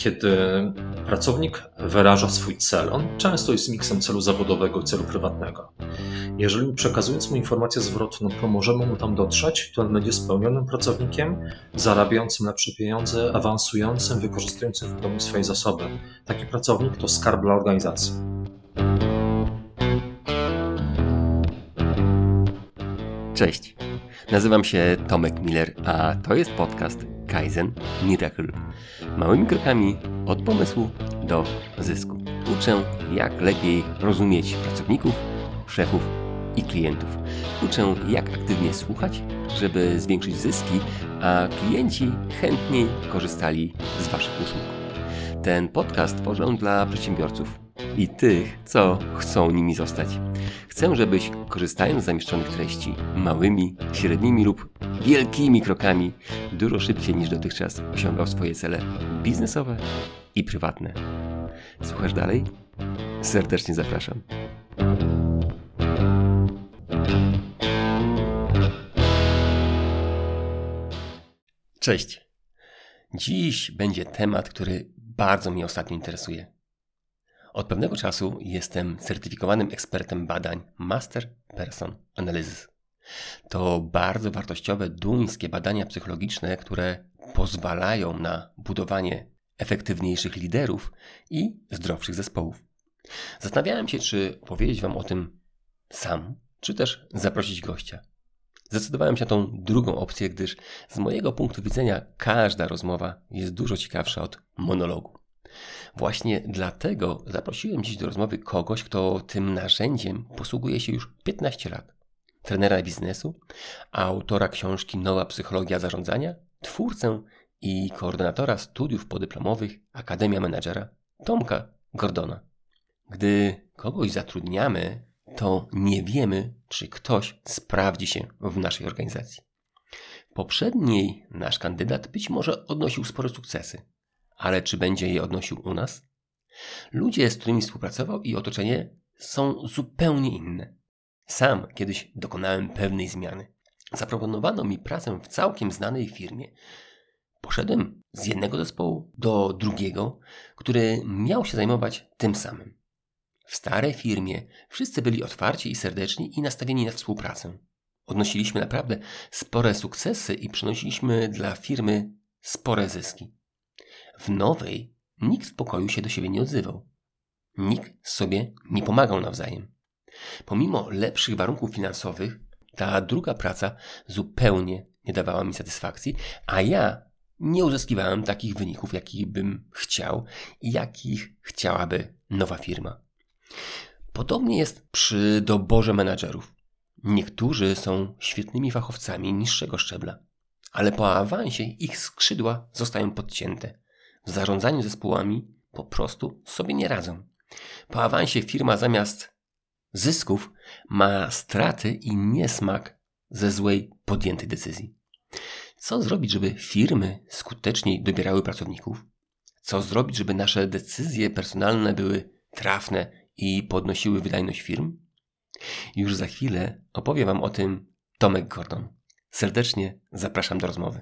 kiedy pracownik wyraża swój cel. On często jest miksem celu zawodowego i celu prywatnego. Jeżeli przekazując mu informację zwrotną, pomożemy mu tam dotrzeć, to on będzie spełnionym pracownikiem, zarabiającym lepsze pieniądze, awansującym, wykorzystującym w pełni swoje zasoby. Taki pracownik to skarb dla organizacji. Cześć. Nazywam się Tomek Miller, a to jest podcast Kaizen Miracle. Małymi krokami od pomysłu do zysku. Uczę, jak lepiej rozumieć pracowników, szefów i klientów. Uczę, jak aktywnie słuchać, żeby zwiększyć zyski, a klienci chętniej korzystali z Waszych usług. Ten podcast tworzę dla przedsiębiorców i tych, co chcą nimi zostać. Chcę, żebyś korzystając z zamieszczonych treści małymi, średnimi lub wielkimi krokami dużo szybciej niż dotychczas osiągał swoje cele biznesowe i prywatne. Słuchasz dalej? Serdecznie zapraszam. Cześć. Dziś będzie temat, który bardzo mnie ostatnio interesuje. Od pewnego czasu jestem certyfikowanym ekspertem badań Master Person Analysis. To bardzo wartościowe duńskie badania psychologiczne, które pozwalają na budowanie efektywniejszych liderów i zdrowszych zespołów. Zastanawiałem się, czy powiedzieć Wam o tym sam, czy też zaprosić gościa. Zdecydowałem się na tą drugą opcję, gdyż z mojego punktu widzenia każda rozmowa jest dużo ciekawsza od monologu. Właśnie dlatego zaprosiłem dziś do rozmowy kogoś, kto tym narzędziem posługuje się już 15 lat. Trenera biznesu, autora książki Nowa Psychologia Zarządzania, twórcę i koordynatora studiów podyplomowych Akademia Menadżera Tomka Gordona. Gdy kogoś zatrudniamy, to nie wiemy, czy ktoś sprawdzi się w naszej organizacji. Poprzedniej nasz kandydat być może odnosił spore sukcesy, ale czy będzie je odnosił u nas? Ludzie, z którymi współpracował i otoczenie są zupełnie inne. Sam kiedyś dokonałem pewnej zmiany. Zaproponowano mi pracę w całkiem znanej firmie. Poszedłem z jednego zespołu do drugiego, który miał się zajmować tym samym. W starej firmie wszyscy byli otwarci i serdeczni i nastawieni na współpracę. Odnosiliśmy naprawdę spore sukcesy i przynosiliśmy dla firmy spore zyski. W nowej nikt w pokoju się do siebie nie odzywał. Nikt sobie nie pomagał nawzajem. Pomimo lepszych warunków finansowych, ta druga praca zupełnie nie dawała mi satysfakcji, a ja nie uzyskiwałem takich wyników, jakich bym chciał i jakich chciałaby nowa firma. Podobnie jest przy doborze menadżerów. Niektórzy są świetnymi fachowcami niższego szczebla, ale po awansie ich skrzydła zostają podcięte w zarządzaniu zespołami po prostu sobie nie radzą. Po awansie firma zamiast zysków ma straty i niesmak ze złej podjętej decyzji. Co zrobić, żeby firmy skuteczniej dobierały pracowników? Co zrobić, żeby nasze decyzje personalne były trafne i podnosiły wydajność firm? Już za chwilę opowie Wam o tym Tomek Gordon. Serdecznie zapraszam do rozmowy.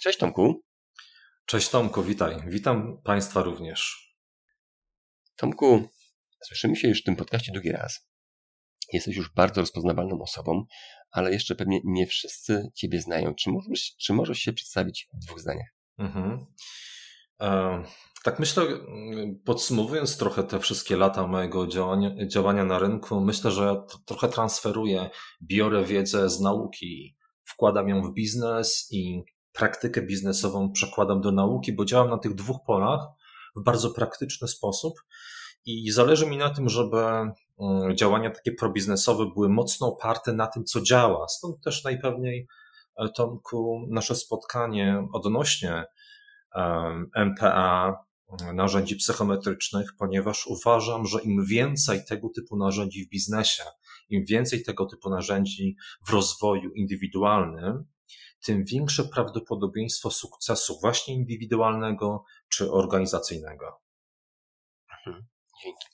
Cześć Tomku. Cześć Tomku, witaj. Witam Państwa również. Tomku, słyszymy się już w tym podcaście drugi raz. Jesteś już bardzo rozpoznawalną osobą, ale jeszcze pewnie nie wszyscy Ciebie znają. Czy możesz, czy możesz się przedstawić w dwóch zdaniach? Mhm. E, tak myślę, podsumowując trochę te wszystkie lata mojego działania, działania na rynku, myślę, że trochę transferuję, biorę wiedzę z nauki, wkładam ją w biznes i praktykę biznesową przekładam do nauki, bo działam na tych dwóch polach w bardzo praktyczny sposób i zależy mi na tym, żeby mm, działania takie probiznesowe były mocno oparte na tym, co działa. Stąd też najpewniej, e, Tomku, nasze spotkanie odnośnie MPA, narzędzi psychometrycznych, ponieważ uważam, że im więcej tego typu narzędzi w biznesie, im więcej tego typu narzędzi w rozwoju indywidualnym, tym większe prawdopodobieństwo sukcesu właśnie indywidualnego czy organizacyjnego. Mhm, dzięki.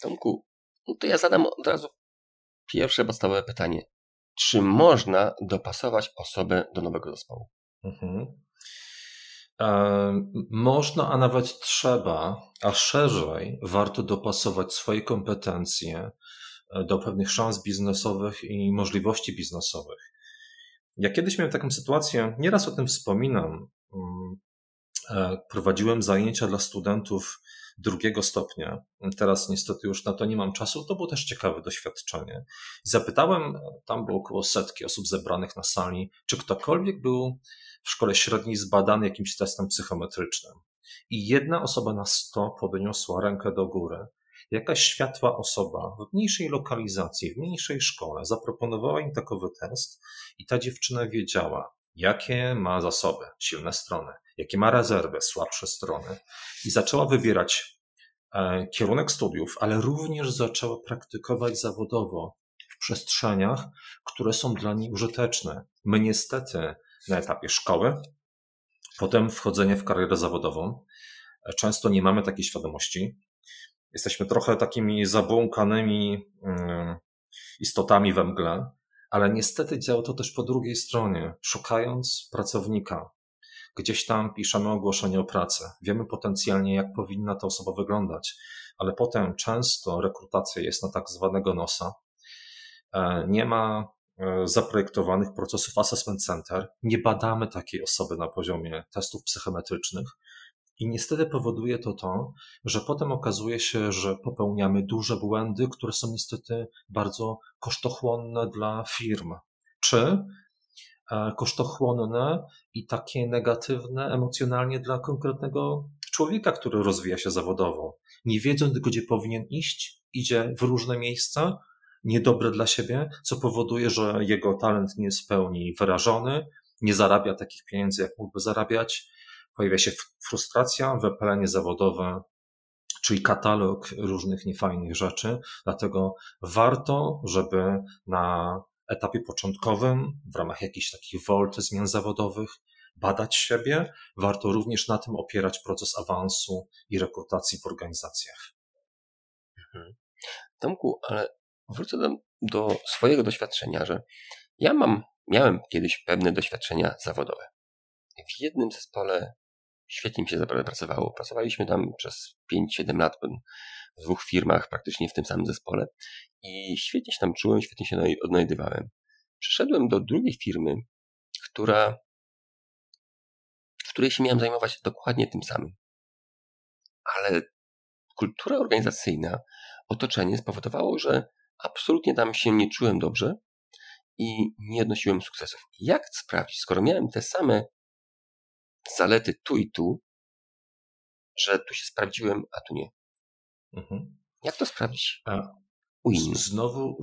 Tomku, no to ja zadam od razu pierwsze podstawowe pytanie. Czy można dopasować osobę do nowego zespołu? Mhm. można, a nawet trzeba, a szerzej warto dopasować swoje kompetencje e, do pewnych szans biznesowych i możliwości biznesowych. Ja kiedyś miałem taką sytuację, nieraz o tym wspominam. Mm, e, prowadziłem zajęcia dla studentów drugiego stopnia. Teraz niestety już na to nie mam czasu. To było też ciekawe doświadczenie. Zapytałem, tam było około setki osób zebranych na sali, czy ktokolwiek był w szkole średniej zbadany jakimś testem psychometrycznym. I jedna osoba na sto podniosła rękę do góry. Jakaś światła osoba w mniejszej lokalizacji, w mniejszej szkole zaproponowała im takowy test i ta dziewczyna wiedziała, jakie ma zasoby, silne strony, jakie ma rezerwy, słabsze strony i zaczęła wybierać e, kierunek studiów, ale również zaczęła praktykować zawodowo w przestrzeniach, które są dla niej użyteczne. My niestety na etapie szkoły, potem wchodzenie w karierę zawodową, e, często nie mamy takiej świadomości. Jesteśmy trochę takimi zabłąkanymi mm, istotami we mgle, ale niestety działa to też po drugiej stronie. Szukając pracownika, gdzieś tam piszemy ogłoszenie o pracę. Wiemy potencjalnie, jak powinna ta osoba wyglądać, ale potem często rekrutacja jest na tak zwanego nosa. E, nie ma e, zaprojektowanych procesów assessment center. Nie badamy takiej osoby na poziomie testów psychometrycznych. I niestety powoduje to to, że potem okazuje się, że popełniamy duże błędy, które są niestety bardzo kosztochłonne dla firm. Czy e, kosztochłonne i takie negatywne emocjonalnie dla konkretnego człowieka, który rozwija się zawodowo. Nie wiedząc, gdzie powinien iść, idzie w różne miejsca, niedobre dla siebie, co powoduje, że jego talent nie jest w pełni wyrażony, nie zarabia takich pieniędzy, jak mógłby zarabiać, pojawia się frustracja, wypalenie zawodowe, czyli katalog różnych niefajnych rzeczy. Dlatego warto, żeby na etapie początkowym, w ramach jakichś takich volt zmian zawodowych, badać siebie. Warto również na tym opierać proces awansu i rekrutacji w organizacjach. Mhm. Tomku, ale wrócę do, do swojego doświadczenia, że ja mam, miałem kiedyś pewne doświadczenia zawodowe. W jednym zespole Świetnie mi się pracowało. Pracowaliśmy tam przez 5-7 lat w dwóch firmach, praktycznie w tym samym zespole i świetnie się tam czułem, świetnie się odnajdywałem. Przeszedłem do drugiej firmy, która, w której się miałem zajmować dokładnie tym samym. Ale kultura organizacyjna, otoczenie spowodowało, że absolutnie tam się nie czułem dobrze i nie odnosiłem sukcesów. Jak sprawdzić, skoro miałem te same zalety tu i tu, że tu się sprawdziłem, a tu nie. Mhm. Jak to sprawdzić? A? Znowu,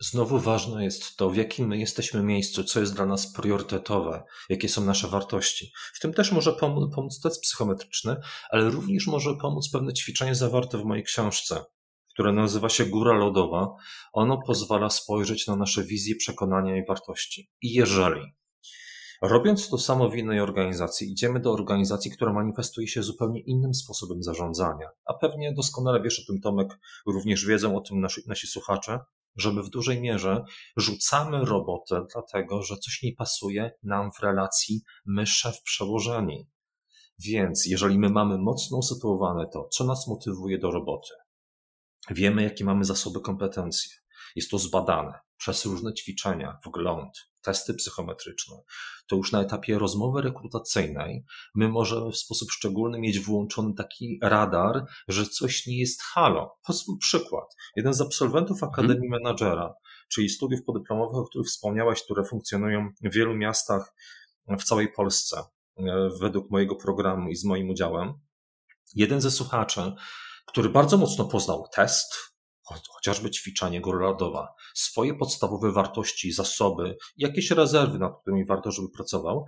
znowu ważne jest to, w jakim my jesteśmy miejscu, co jest dla nas priorytetowe, jakie są nasze wartości. W tym też może pomóc, pomóc test psychometryczny, ale również może pomóc pewne ćwiczenie zawarte w mojej książce, które nazywa się Góra Lodowa. Ono pozwala spojrzeć na nasze wizje, przekonania i wartości. I jeżeli Robiąc to samo w innej organizacji, idziemy do organizacji, która manifestuje się zupełnie innym sposobem zarządzania. A pewnie doskonale wiesz o tym, Tomek, również wiedzą o tym nasi, nasi słuchacze, że my w dużej mierze rzucamy robotę, dlatego że coś nie pasuje nam w relacji my szef przełożeni. Więc jeżeli my mamy mocno usytuowane to, co nas motywuje do roboty, wiemy, jakie mamy zasoby kompetencje, jest to zbadane przez różne ćwiczenia, wgląd, testy psychometryczne, to już na etapie rozmowy rekrutacyjnej my możemy w sposób szczególny mieć włączony taki radar, że coś nie jest halo. Pozwól przykład. Jeden z absolwentów mhm. Akademii hmm. Menadżera, czyli studiów podyplomowych, o których wspomniałaś, które funkcjonują w wielu miastach w całej Polsce, e, według mojego programu i z moim udziałem. Jeden ze słuchaczy, który bardzo mocno poznał test, chociażby ćwiczenie górolodowa, swoje podstawowe wartości, zasoby, jakieś rezerwy, nad którymi warto, żeby pracował,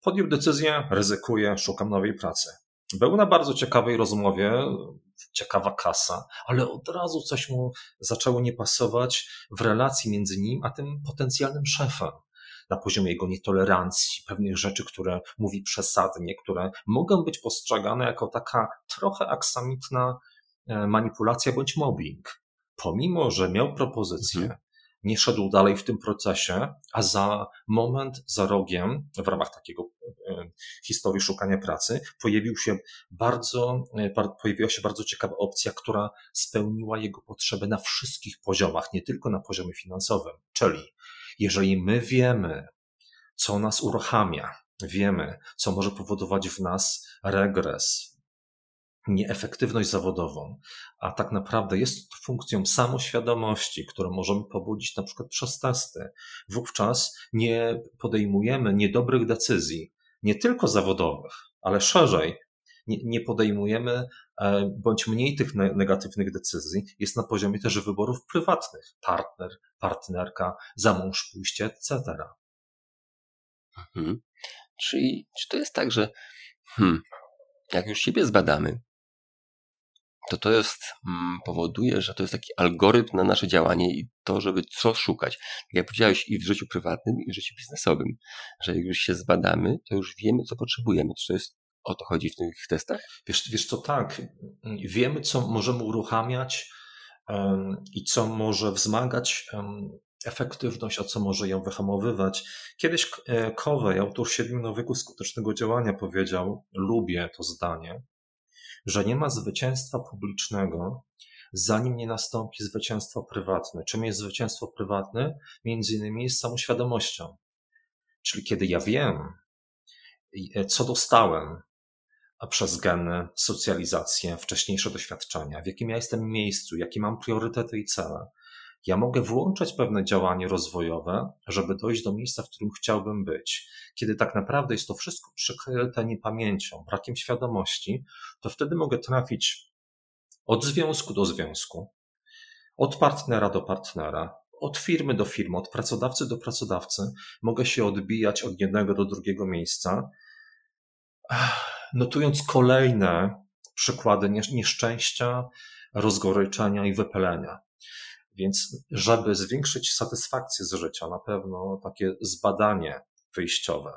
podjął decyzję, ryzykuję, szukam nowej pracy. Był na bardzo ciekawej rozmowie, ciekawa kasa, ale od razu coś mu zaczęło nie pasować w relacji między nim a tym potencjalnym szefem. Na poziomie jego nietolerancji, pewnych rzeczy, które mówi przesadnie, które mogą być postrzegane jako taka trochę aksamitna e, manipulacja bądź mobbing pomimo że miał propozycję, mhm. nie szedł dalej w tym procesie, a za moment, za rogiem, w ramach takiego e, historii szukania pracy, pojawił się bardzo, e, pojawiła się bardzo ciekawa opcja, która spełniła jego potrzeby na wszystkich poziomach, nie tylko na poziomie finansowym. Czyli jeżeli my wiemy, co nas uruchamia, wiemy, co może powodować w nas regres, nieefektywność zawodową, a tak naprawdę jest funkcją samoświadomości, którą możemy pobudzić na przykład przez testy, wówczas nie podejmujemy niedobrych decyzji, nie tylko zawodowych, ale szerzej. Nie, nie podejmujemy e, bądź mniej tych negatywnych decyzji, jest na poziomie też wyborów prywatnych, partner, partnerka, za mąż pójście, etc. Mhm. Czyli czy to jest tak, że hmm, jak już siebie zbadamy, to to jest, mm, powoduje, że to jest taki algorytm na nasze działanie i to, żeby co szukać. Tak jak powiedziałeś i w życiu prywatnym, i w życiu biznesowym, że jak już się zbadamy, to już wiemy, co potrzebujemy. Czy to jest o to chodzi w tych testach? Wiesz, wiesz co, tak. Wiemy, co możemy uruchamiać um, i co może wzmagać um, efektywność, a co może ją wyhamowywać. Kiedyś e, Covey, autor siedmiu nawyków skutecznego działania, powiedział, lubię to zdanie, że nie ma zwycięstwa publicznego, zanim nie nastąpi zwycięstwo prywatne. Czym jest zwycięstwo prywatne? Między innymi jest samoświadomością. Czyli kiedy ja wiem, e, co dostałem przez geny, socjalizację, wcześniejsze doświadczenia, w jakim ja jestem miejscu, jakie mam priorytety i cele, ja mogę włączać pewne działanie rozwojowe, żeby dojść do miejsca, w którym chciałbym być. Kiedy tak naprawdę jest to wszystko przykryte niepamięcią, brakiem świadomości, to wtedy mogę trafić od związku do związku, od partnera do partnera, od firmy do firmy, od pracodawcy do pracodawcy. Mogę się odbijać od jednego do drugiego miejsca, notując kolejne przykłady nieszczęścia, rozgoryczenia i wypalenia. Więc, żeby zwiększyć satysfakcję z życia, na pewno takie zbadanie wyjściowe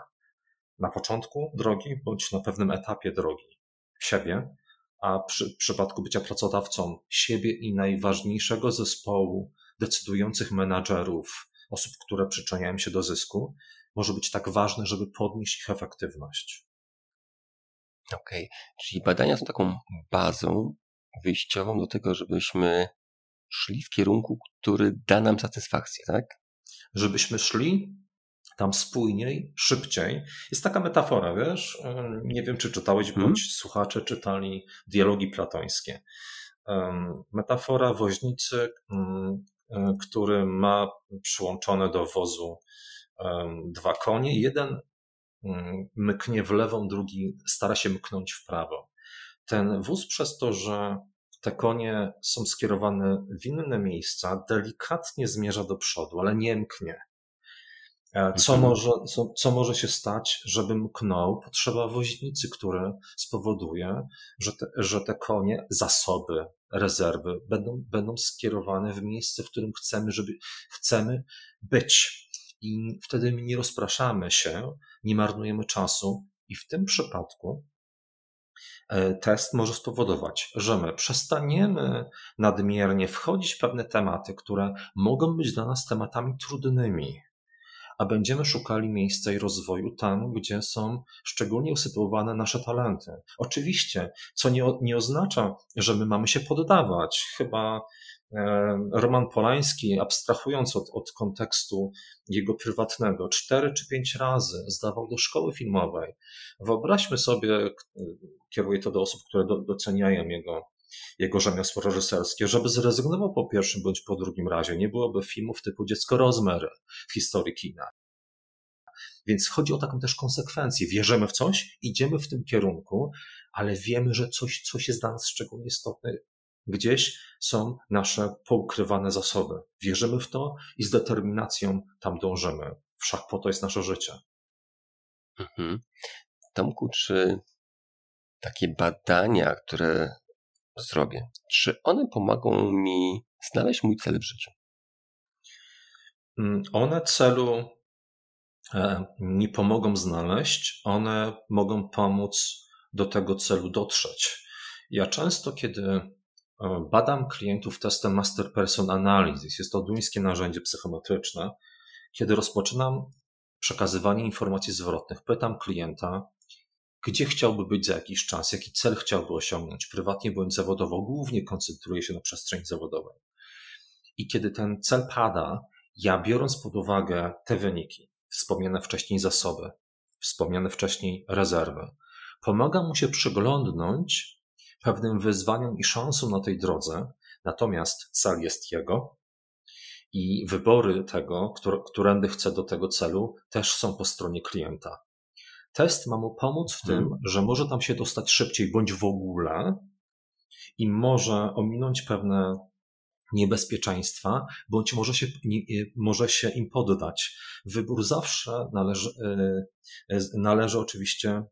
na początku drogi bądź na pewnym etapie drogi siebie, a przy, w przypadku bycia pracodawcą siebie i najważniejszego zespołu decydujących menadżerów, osób, które przyczyniają się do zysku, może być tak ważne, żeby podnieść ich efektywność. Okej, okay. czyli badania są taką bazą wyjściową do tego, żebyśmy szli w kierunku, który da nam satysfakcję, tak? Żebyśmy szli tam spójniej, szybciej. Jest taka metafora, wiesz? Nie wiem, czy czytałeś, hmm? bądź słuchacze czytali dialogi platońskie. Metafora woźnicy, mm, e, który ma przyłączone do wozu dwa konie. Jeden mm, myknie w lewą, drugi stara się mknąć w prawo. Ten wóz przez to, że te konie są skierowane w inne miejsca, delikatnie zmierza do przodu, ale nie mknie. E, co, mhm. może, co, co może się stać, żeby mknął? Potrzeba woźnicy, który spowoduje, że te, że te konie, zasoby, rezerwy będą, będą skierowane w miejsce, w którym chcemy, żeby chcemy być. I wtedy nie rozpraszamy się, nie marnujemy czasu. I w tym przypadku test może spowodować, że my przestaniemy nadmiernie wchodzić w pewne tematy, które mogą być dla nas tematami trudnymi, a będziemy szukali miejsca i rozwoju tam, gdzie są szczególnie usytuowane nasze talenty. Oczywiście, co nie, nie oznacza, że my mamy się poddawać. Chyba E, Roman Polański, abstrahując od, od kontekstu jego prywatnego, cztery czy pięć razy zdawał do szkoły filmowej. Wyobraźmy sobie, kieruję to do osób, które do, doceniają jego, jego rzemiosło reżyserskie, żeby zrezygnował po pierwszym bądź po drugim razie. Nie byłoby filmów typu Dziecko Rozmer w historii kina. Więc chodzi o taką też konsekwencję. Wierzymy w coś, idziemy w tym kierunku, ale wiemy, że coś, coś jest dla nas szczególnie istotne Gdzieś są nasze poukrywane zasoby. Wierzymy w to i z determinacją tam dążymy. Wszak po to jest nasze życie. Mhm. Tomku, czy takie badania, które zrobię, czy one pomogą mi znaleźć mój cel w życiu? Mm, one celu e, nie pomogą znaleźć, one mogą pomóc do tego celu dotrzeć. Ja często, kiedy badam klientów testem Master Person Analysis. Jest to duńskie narzędzie psychometryczne. Kiedy rozpoczynam przekazywanie informacji zwrotnych, pytam klienta, gdzie chciałby być za jakiś czas, jaki cel chciałby osiągnąć, prywatnie bądź zawodowo, głównie koncentruję się na przestrzeni zawodowej. I kiedy ten cel pada, ja biorąc pod uwagę te wyniki, wspomniane wcześniej zasoby, wspomniane wcześniej rezerwy, pomagam mu się przyglądnąć pewnym wyzwaniom i szansom na tej drodze, natomiast cel jest jego i wybory tego, którędy chce do tego celu, też są po stronie klienta. Test ma mu pomóc w tym, hmm. że może tam się dostać szybciej bądź w ogóle i może ominąć pewne niebezpieczeństwa, bądź może się, może się im poddać. Wybór zawsze należy, e, należy oczywiście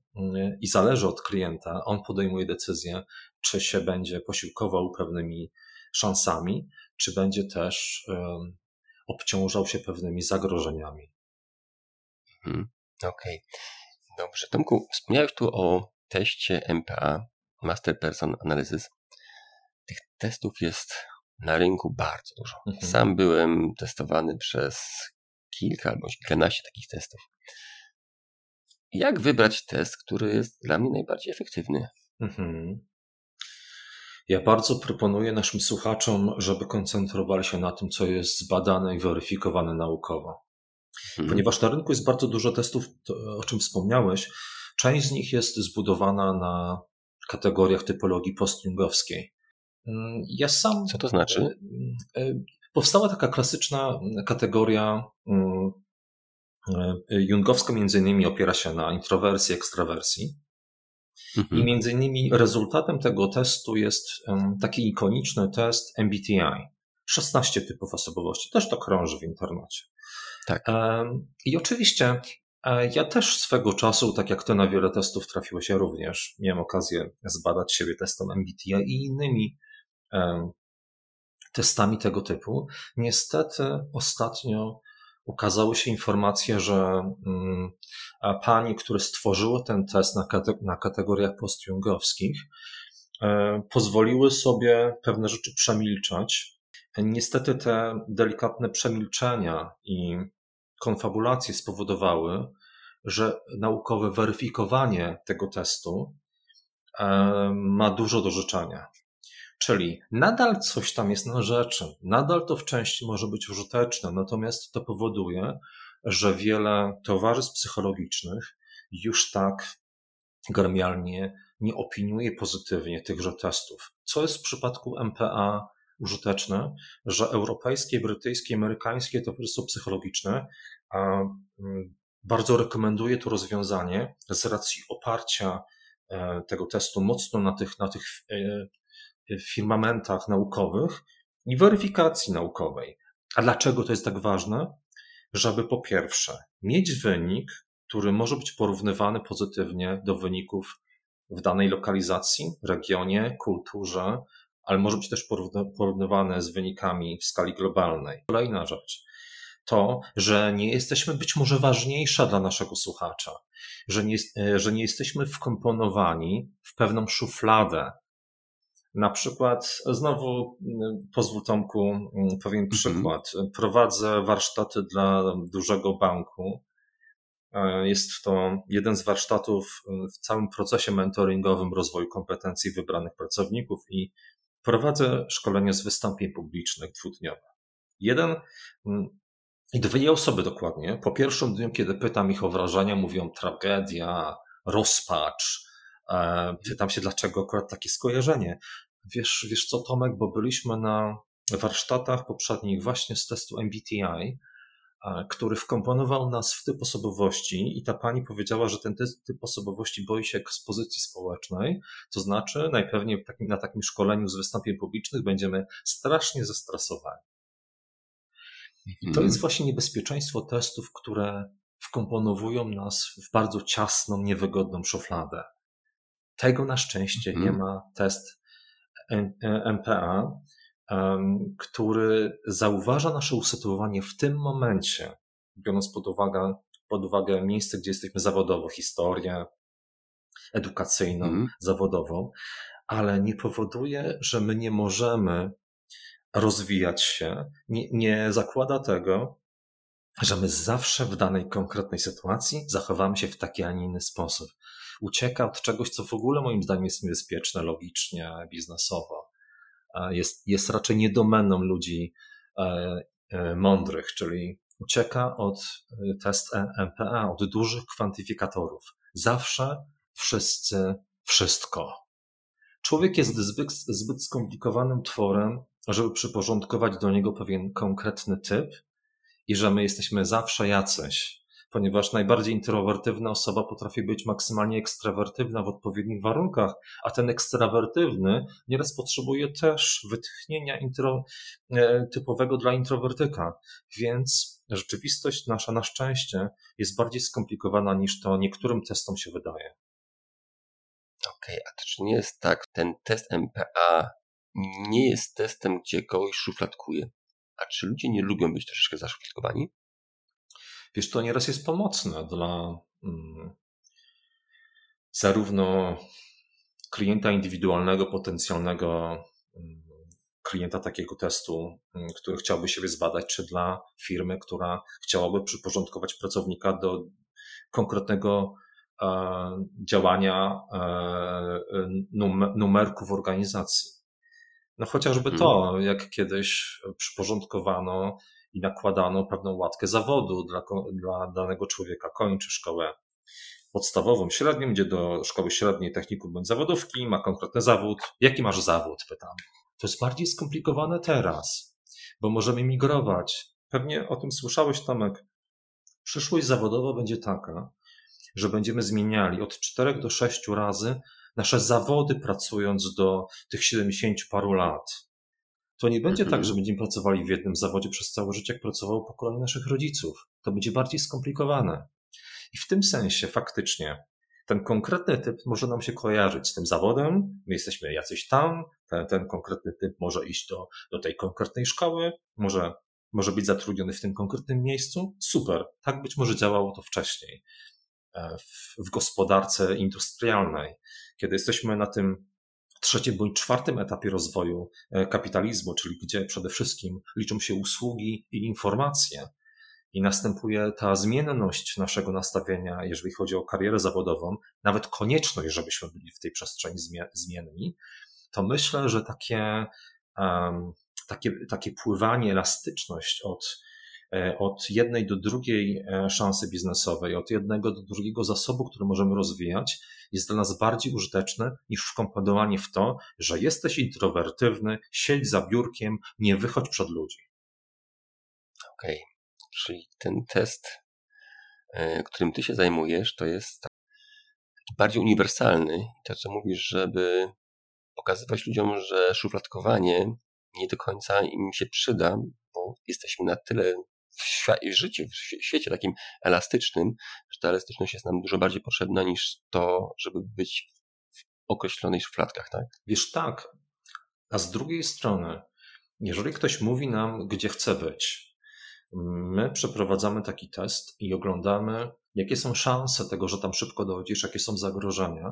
i zależy od klienta. On podejmuje decyzję, czy się będzie posiłkował pewnymi szansami, czy będzie też obciążał się pewnymi zagrożeniami. Hmm, Okej. Okay. Dobrze. Tomku, wspomniałeś tu o teście MPA, Master Person Analysis. Tych testów jest na rynku bardzo dużo. Mhm. Sam byłem testowany przez kilka albo kilkanaście takich testów. Jak wybrać test, który jest dla mnie najbardziej efektywny? Mhm. Ja bardzo proponuję naszym słuchaczom, żeby koncentrowali się na tym, co jest zbadane i weryfikowane naukowo. Mhm. Ponieważ na rynku jest bardzo dużo testów, o czym wspomniałeś, część z nich jest zbudowana na kategoriach typologii postjungowskiej. Ja sam. Co to znaczy? E, e, powstała taka klasyczna kategoria mm, e, jungowska, między innymi opiera się na introwersji, ekstrawersji. Mhm. I między innymi rezultatem tego testu jest taki ikoniczny test MBTI. 16 typów osobowości. Też to krąży w internecie. Tak. I oczywiście ja też swego czasu, tak jak ty na wiele testów trafiło się również, miałem okazję zbadać siebie testem MBTI i innymi testami tego typu. Niestety ostatnio ukazały się informacje, że mm, pani, które stworzyły ten test na, na kategoriach postjungowskich, e, pozwoliły sobie pewne rzeczy przemilczać. Niestety te delikatne przemilczenia i konfabulacje spowodowały, że naukowe weryfikowanie tego testu e, ma dużo do życzenia. Czyli nadal coś tam jest na rzeczy, nadal to w części może być użyteczne, natomiast to powoduje, że wiele towarzystw psychologicznych już tak gremialnie nie opiniuje pozytywnie tychże testów. Co jest w przypadku MPA użyteczne, że europejskie, brytyjskie, amerykańskie towarzystwo psychologiczne mm, bardzo rekomenduje to rozwiązanie z racji oparcia e, tego testu mocno na tych, na tych e, firmamentach naukowych i weryfikacji naukowej. A dlaczego to jest tak ważne? Żeby po pierwsze mieć wynik, który może być porównywany pozytywnie do wyników w danej lokalizacji, regionie, kulturze, ale może być też porównywane z wynikami w skali globalnej. Kolejna rzecz to, że nie jesteśmy być może ważniejsza dla naszego słuchacza, że nie, że nie jesteśmy wkomponowani w pewną szufladę, na przykład, znowu mm, pozwól Tomku, mm, powiem mhm. przykład. Prowadzę warsztaty dla dużego banku. E, jest to jeden z warsztatów w całym procesie mentoringowym rozwoju kompetencji wybranych pracowników i prowadzę szkolenie z wystąpień publicznych dwudniowe. Jeden mm, i dwie osoby dokładnie. Po pierwszym dniu, kiedy pytam ich o wrażenia, mówią tragedia, rozpacz, pytam się, dlaczego akurat takie skojarzenie. Wiesz, wiesz co, Tomek, bo byliśmy na warsztatach poprzednich właśnie z testu MBTI, e, który wkomponował nas w typ osobowości i ta pani powiedziała, że ten typ osobowości boi się ekspozycji społecznej, to znaczy najpewniej takim, na takim szkoleniu z wystąpień publicznych będziemy strasznie zestresowani. I to mhm. jest właśnie niebezpieczeństwo testów, które wkomponowują nas w bardzo ciasną, niewygodną szufladę. Tego na szczęście nie mhm. ma test MPA, który zauważa nasze usytuowanie w tym momencie, biorąc pod uwagę, pod uwagę miejsce, gdzie jesteśmy zawodowo, historię edukacyjną, mm. zawodową, ale nie powoduje, że my nie możemy rozwijać się, nie, nie zakłada tego, że my zawsze w danej konkretnej sytuacji zachowamy się w taki, a nie inny sposób. Ucieka od czegoś, co w ogóle moim zdaniem jest niebezpieczne logicznie, biznesowo. Jest, jest raczej niedomeną ludzi e, e, mądrych, czyli ucieka od e, test MPA, od dużych kwantyfikatorów. Zawsze, wszyscy, wszystko. Człowiek jest zbyt, zbyt skomplikowanym tworem, żeby przyporządkować do niego pewien konkretny typ i że my jesteśmy zawsze jacyś, ponieważ najbardziej introwertywna osoba potrafi być maksymalnie ekstrawertywna w odpowiednich warunkach, a ten ekstrawertywny nieraz potrzebuje też wytchnienia intro, e, typowego dla introwertyka. Więc rzeczywistość nasza na szczęście jest bardziej skomplikowana niż to niektórym testom się wydaje. Okej, okay, a to czy nie jest tak, ten test MPA nie jest testem, gdzie kogoś szufladkuje? A czy ludzie nie lubią być troszeczkę zaszufladkowani? Wiesz, to nieraz jest pomocne dla mm, zarówno klienta indywidualnego, potencjalnego mm, klienta takiego testu, mm, który chciałby siebie zbadać, czy dla firmy, która chciałaby przyporządkować pracownika do konkretnego e, działania e, numerku w organizacji. No chociażby to, mhm. jak kiedyś przyporządkowano i nakładano pewną łatkę zawodu dla, dla danego człowieka. Kończy szkołę podstawową, średnią, idzie do szkoły średniej, technikum bądź zawodówki, ma konkretny zawód. Jaki masz zawód? Pytam. To jest bardziej skomplikowane teraz, bo możemy migrować. Pewnie o tym słyszałeś, Tomek. Przyszłość zawodowa będzie taka, że będziemy zmieniali od 4 do 6 razy nasze zawody, pracując do tych 70 paru lat. To nie będzie tak, mhm. że będziemy pracowali w jednym zawodzie przez całe życie, jak pracowało pokolenie naszych rodziców. To będzie bardziej skomplikowane. I w tym sensie faktycznie ten konkretny typ może nam się kojarzyć z tym zawodem, my jesteśmy jacyś tam, ten, ten konkretny typ może iść do, do tej konkretnej szkoły, może, może być zatrudniony w tym konkretnym miejscu. Super, tak być może działało to wcześniej e, w, w gospodarce industrialnej, kiedy jesteśmy na tym trzecim bądź czwartym etapie rozwoju e, kapitalizmu, czyli gdzie przede wszystkim liczą się usługi i informacje, i następuje ta zmienność naszego nastawienia, jeżeli chodzi o karierę zawodową, nawet konieczność, żebyśmy byli w tej przestrzeni zmienni, to myślę, że takie, um, takie, takie pływanie, elastyczność od, od jednej do drugiej e, szansy biznesowej, od jednego do drugiego zasobu, który możemy rozwijać, jest dla nas bardziej użyteczne niż wkomponowanie w to, że jesteś introwertywny, siedź za biurkiem, nie wychodź przed ludzi. Okej. Okay. Czyli ten test, e, którym ty się zajmujesz, to jest taki bardziej uniwersalny. To, co mówisz, żeby pokazywać ludziom, że szufladkowanie nie do końca im się przyda, bo jesteśmy na tyle w, w życiu, w świecie takim elastycznym, że ta elastyczność jest nam dużo bardziej potrzebna niż to, żeby być w określonych szufladkach, tak? Wiesz, tak. A z drugiej strony, jeżeli ktoś mówi nam, gdzie chce być, My przeprowadzamy taki test i oglądamy, jakie są szanse tego, że tam szybko dojdziesz, jakie są zagrożenia.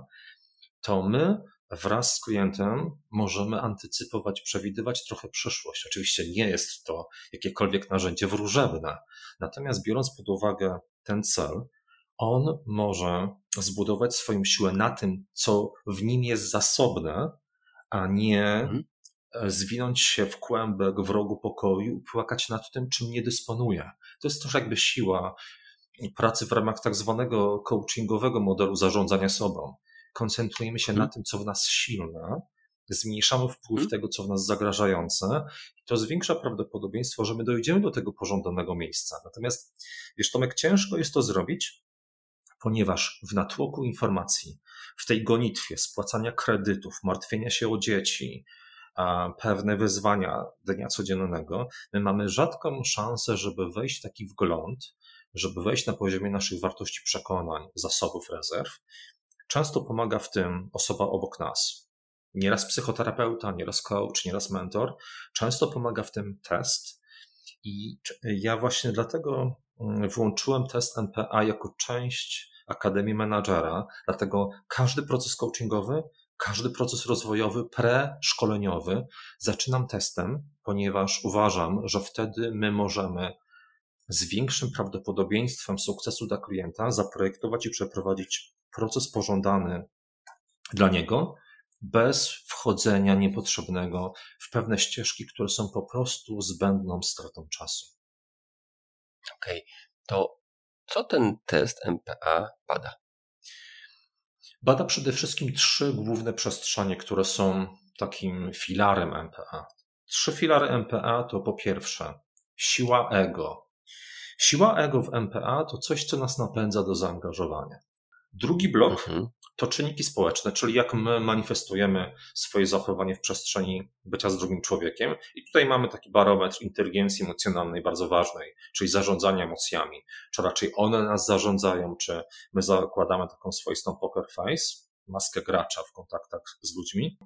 To my wraz z klientem możemy antycypować, przewidywać trochę przyszłość. Oczywiście nie jest to jakiekolwiek narzędzie wróżebne, natomiast biorąc pod uwagę ten cel, on może zbudować swoją siłę na tym, co w nim jest zasobne, a nie mhm. Zwinąć się w kłębek w rogu pokoju i płakać nad tym, czym nie dysponuje. To jest też jakby siła pracy w ramach tak zwanego coachingowego modelu zarządzania sobą. Koncentrujemy się hmm. na mhm. tym, co w nas silne, zmniejszamy wpływ hmm. tego, co w nas zagrażające i to zwiększa prawdopodobieństwo, że my dojdziemy do tego pożądanego miejsca. Natomiast, wiesz, Tomek, ciężko jest to zrobić, ponieważ w natłoku informacji, w tej gonitwie spłacania kredytów, martwienia się o dzieci, pewne wyzwania dnia codziennego, my mamy rzadką szansę, żeby wejść w taki wgląd, żeby wejść na poziomie naszych wartości przekonań, zasobów rezerw. Często pomaga w tym osoba obok nas. Nieraz psychoterapeuta, nieraz coach, nieraz mentor. Często pomaga w tym test. I ja właśnie dlatego mm, włączyłem test NPA jako część Akademii Menadżera, dlatego każdy proces coachingowy każdy proces rozwojowy pre-szkoleniowy zaczynam testem, ponieważ uważam, że wtedy my możemy z większym prawdopodobieństwem sukcesu dla klienta zaprojektować i przeprowadzić proces pożądany dla niego, bez wchodzenia niepotrzebnego w pewne ścieżki, które są po prostu zbędną stratą czasu. Okej, okay. to co ten test MPA bada? Bada przede wszystkim trzy główne przestrzenie, które są takim filarem MPA. Trzy filary MPA to po pierwsze siła ego. Siła ego w MPA to coś, co nas napędza do zaangażowania. Drugi blok mhm. to czynniki społeczne, czyli jak my manifestujemy swoje zachowanie w przestrzeni bycia z drugim człowiekiem. I tutaj mamy taki barometr inteligencji emocjonalnej bardzo ważnej, czyli zarządzania emocjami. Czy raczej one nas zarządzają, czy my zakładamy taką swoistą poker face, maskę gracza w kontaktach z ludźmi.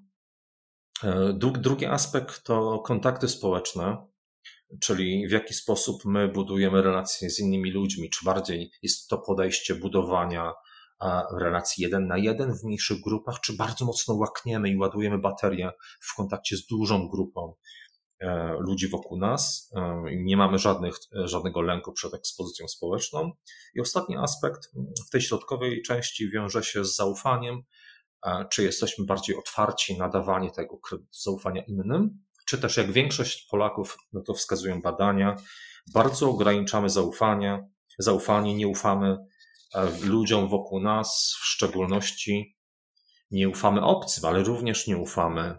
E, drugi aspekt to kontakty społeczne, czyli w jaki sposób my budujemy relacje z innymi ludźmi, czy bardziej jest to podejście budowania relacji jeden na jeden w mniejszych grupach, czy bardzo mocno łakniemy i ładujemy baterię w kontakcie z dużą grupą e, ludzi wokół nas. E, nie mamy żadnych, żadnego lęku przed ekspozycją społeczną. I ostatni aspekt w tej środkowej części wiąże się z zaufaniem, e, czy jesteśmy bardziej otwarci na dawanie tego zaufania innym, czy też jak większość Polaków, no to wskazują badania, bardzo ograniczamy zaufanie, zaufanie, nie ufamy ludziom wokół nas, w szczególności nie ufamy obcym, ale również nie ufamy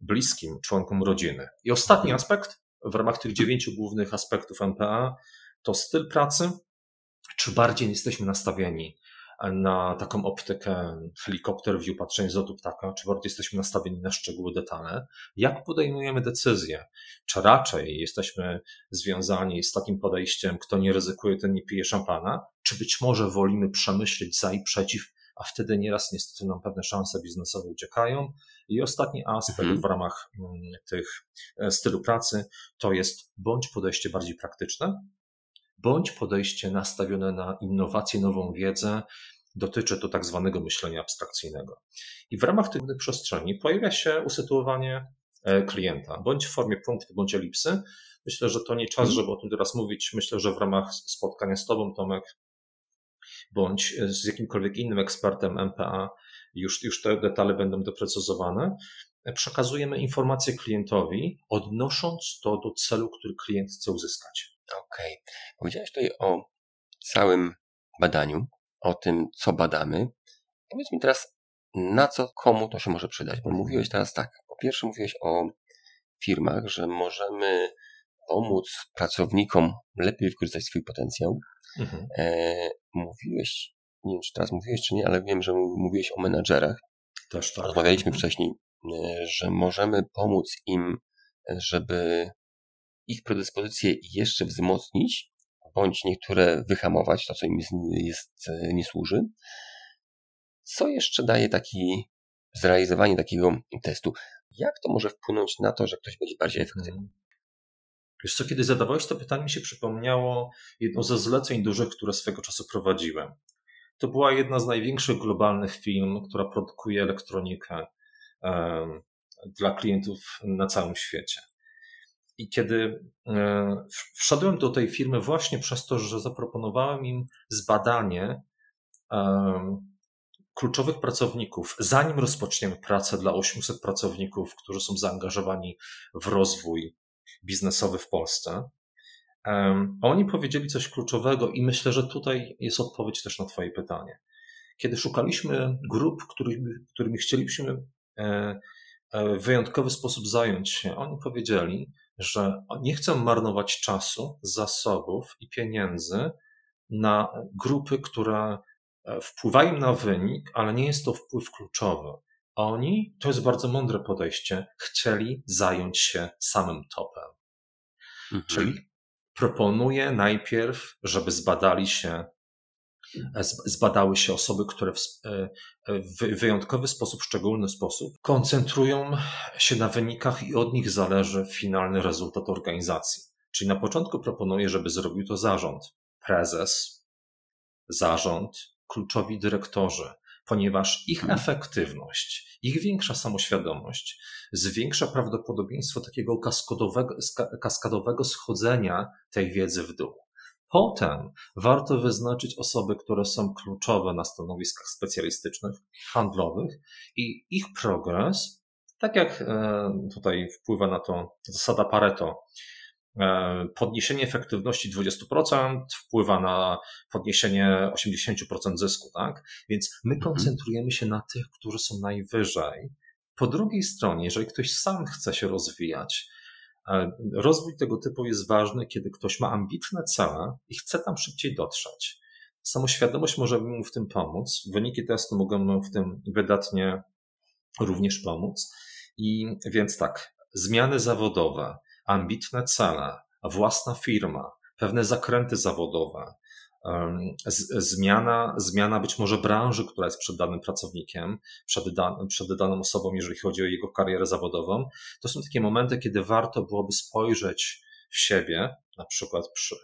bliskim członkom rodziny. I ostatni aspekt w ramach tych dziewięciu głównych aspektów NPA to styl pracy, czy bardziej jesteśmy nastawieni na taką optykę helikopter view, patrzenie z lotu ptaka, czy bardziej jesteśmy nastawieni na szczegóły, detale, jak podejmujemy decyzje, czy raczej jesteśmy związani z takim podejściem, kto nie ryzykuje, ten nie pije szampana, czy być może wolimy przemyśleć za i przeciw, a wtedy nieraz niestety nam pewne szanse biznesowe uciekają. I ostatni aspekt mhm. w ramach mm, tych e, stylu pracy to jest bądź podejście bardziej praktyczne, bądź podejście nastawione na innowacje, nową wiedzę. Dotyczy to tak zwanego myślenia abstrakcyjnego. I w ramach tych przestrzeni pojawia się usytuowanie e, klienta, bądź w formie punktu, bądź elipsy. Myślę, że to nie czas, żeby o tym teraz mówić. Myślę, że w ramach spotkania z Tobą, Tomek, bądź z jakimkolwiek innym ekspertem MPA, już, już te detale będą doprecyzowane. Przekazujemy informacje klientowi, odnosząc to do celu, który klient chce uzyskać. Okej. Okay. Powiedziałeś tutaj o całym badaniu, o tym, co badamy. Powiedz mi teraz, na co komu to się może przydać? Bo mówiłeś teraz tak. Po pierwsze, mówiłeś o firmach, że możemy pomóc pracownikom lepiej wykorzystać swój potencjał. Mhm. E, mówiłeś, nie wiem czy teraz mówiłeś, czy nie, ale wiem, że mówiłeś o menadżerach. Też tak. Rozmawialiśmy wcześniej, e, że możemy pomóc im, żeby ich predyspozycje jeszcze wzmocnić, bądź niektóre wyhamować, to co im jest, jest, nie służy. Co jeszcze daje taki zrealizowanie takiego testu? Jak to może wpłynąć na to, że ktoś będzie bardziej efektywny? Hmm. Wiesz co, kiedy zadawałeś to pytanie, mi się przypomniało jedno ze zleceń dużych, które swego czasu prowadziłem. To była jedna z największych globalnych firm, która produkuje elektronikę um, dla klientów na całym świecie. I kiedy e, wszedłem do tej firmy właśnie przez to, że zaproponowałem im zbadanie kluczowych pracowników, zanim rozpoczniemy pracę dla 800 pracowników, którzy są zaangażowani w rozwój biznesowy w Polsce. Oni powiedzieli coś kluczowego i myślę, że tutaj jest odpowiedź też na Twoje pytanie. Kiedy szukaliśmy grup, którymi, którymi chcielibyśmy e, e, w wyjątkowy sposób zająć się, oni powiedzieli, że nie chcę marnować czasu, zasobów i pieniędzy na grupy, które e, wpływają na wynik, ale nie jest to wpływ kluczowy. Oni, to jest bardzo mądre podejście, chcieli zająć się samym topem. Mhm. Czyli proponuję najpierw, żeby zbadali się zbadały się osoby, które e, w wyjątkowy sposób, szczególny sposób koncentrują się na wynikach i od nich zależy finalny rezultat organizacji. Czyli na początku proponuję, żeby zrobił to zarząd, prezes, zarząd, kluczowi dyrektorzy. ponieważ ich mhm. efektywność, ich większa samoświadomość zwiększa prawdopodobieństwo takiego kaskadowego, kaskadowego schodzenia tej wiedzy w dół. Potem warto wyznaczyć osoby, które są kluczowe na stanowiskach specjalistycznych, handlowych i ich progres, tak jak e, tutaj wpływa na to zasada Pareto, e, podniesienie efektywności 20% wpływa na podniesienie 80% zysku, tak? Więc my mhm. koncentrujemy się na tych, którzy są najwyżej. Po drugiej stronie, jeżeli ktoś sam chce się rozwijać, Rozwój tego typu jest ważny, kiedy ktoś ma ambitne cele i chce tam szybciej dotrzeć. Samoświadomość może mu w tym pomóc. Wyniki testu mogą mu w tym wydatnie również pomóc. I więc tak, zmiany zawodowe, ambitne cele, własna firma, pewne zakręty zawodowe, zmiana, zmiana być może branży, która jest przed danym pracownikiem, przed, dan, przed daną osobą, jeżeli chodzi o jego karierę zawodową. To są takie momenty, kiedy warto byłoby spojrzeć w siebie, na przykład przy,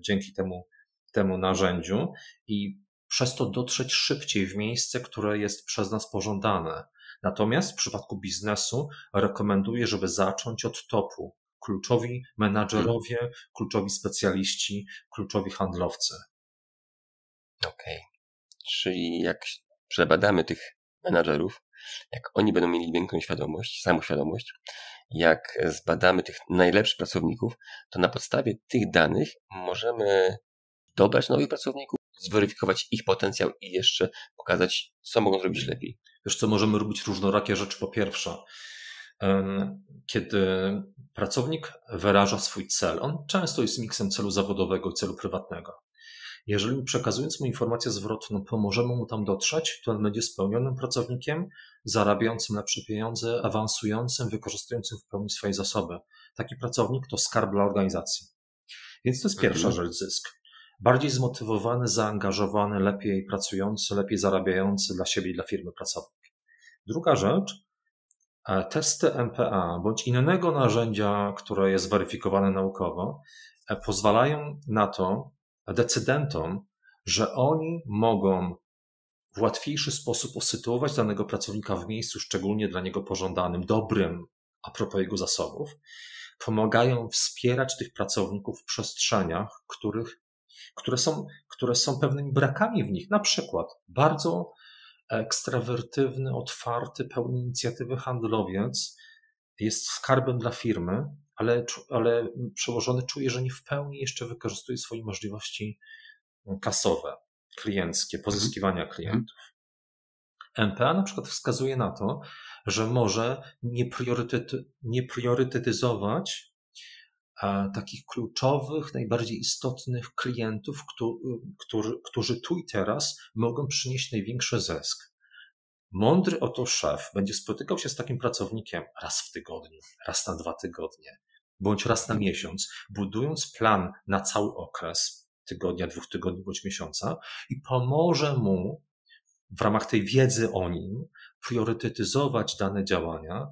dzięki temu, temu narzędziu i przez to dotrzeć szybciej w miejsce, które jest przez nas pożądane. Natomiast w przypadku biznesu rekomenduję, żeby zacząć od topu. Kluczowi menadżerowie, kluczowi specjaliści, kluczowi handlowcy. Okej. Okay. Czyli jak przebadamy tych menadżerów, jak oni będą mieli większą świadomość, samoświadomość, jak zbadamy tych najlepszych pracowników, to na podstawie tych danych możemy dobrać nowych pracowników, zweryfikować ich potencjał i jeszcze pokazać, co mogą zrobić lepiej. Wiesz co, możemy robić różnorakie rzeczy. Po pierwsze, kiedy pracownik wyraża swój cel, on często jest miksem celu zawodowego i celu prywatnego. Jeżeli przekazując mu informację zwrotną pomożemy mu tam dotrzeć, to on będzie spełnionym pracownikiem, zarabiającym lepsze pieniądze, awansującym, wykorzystującym w pełni swoje zasoby. Taki pracownik to skarb dla organizacji. Więc to jest pierwsza mhm. rzecz, zysk. Bardziej zmotywowany, zaangażowany, lepiej pracujący, lepiej zarabiający dla siebie i dla firmy pracownik. Druga rzecz, e, testy MPA bądź innego narzędzia, które jest weryfikowane naukowo, e, pozwalają na to, decydentom, że oni mogą w łatwiejszy sposób usytuować danego pracownika w miejscu szczególnie dla niego pożądanym, dobrym, a propos jego zasobów, pomagają wspierać tych pracowników w przestrzeniach, których, które, są, które są pewnymi brakami w nich. Na przykład bardzo ekstrawertywny, otwarty, pełny inicjatywy handlowiec jest skarbem dla firmy, ale, ale przełożony czuje, że nie w pełni jeszcze wykorzystuje swoje możliwości mm, kasowe, klienckie, mhm. pozyskiwania mhm. klientów. NPA na przykład wskazuje na to, że może nie, priorytety, nie priorytetyzować takich kluczowych, najbardziej istotnych klientów, którzy, którzy tu i teraz mogą przynieść największy zysk. Mądry oto szef będzie spotykał się z takim pracownikiem raz w tygodniu, raz na dwa tygodnie, bądź raz na miesiąc, budując plan na cały okres tygodnia, dwóch tygodni bądź miesiąca i pomoże mu w ramach tej wiedzy o nim priorytetyzować dane działania,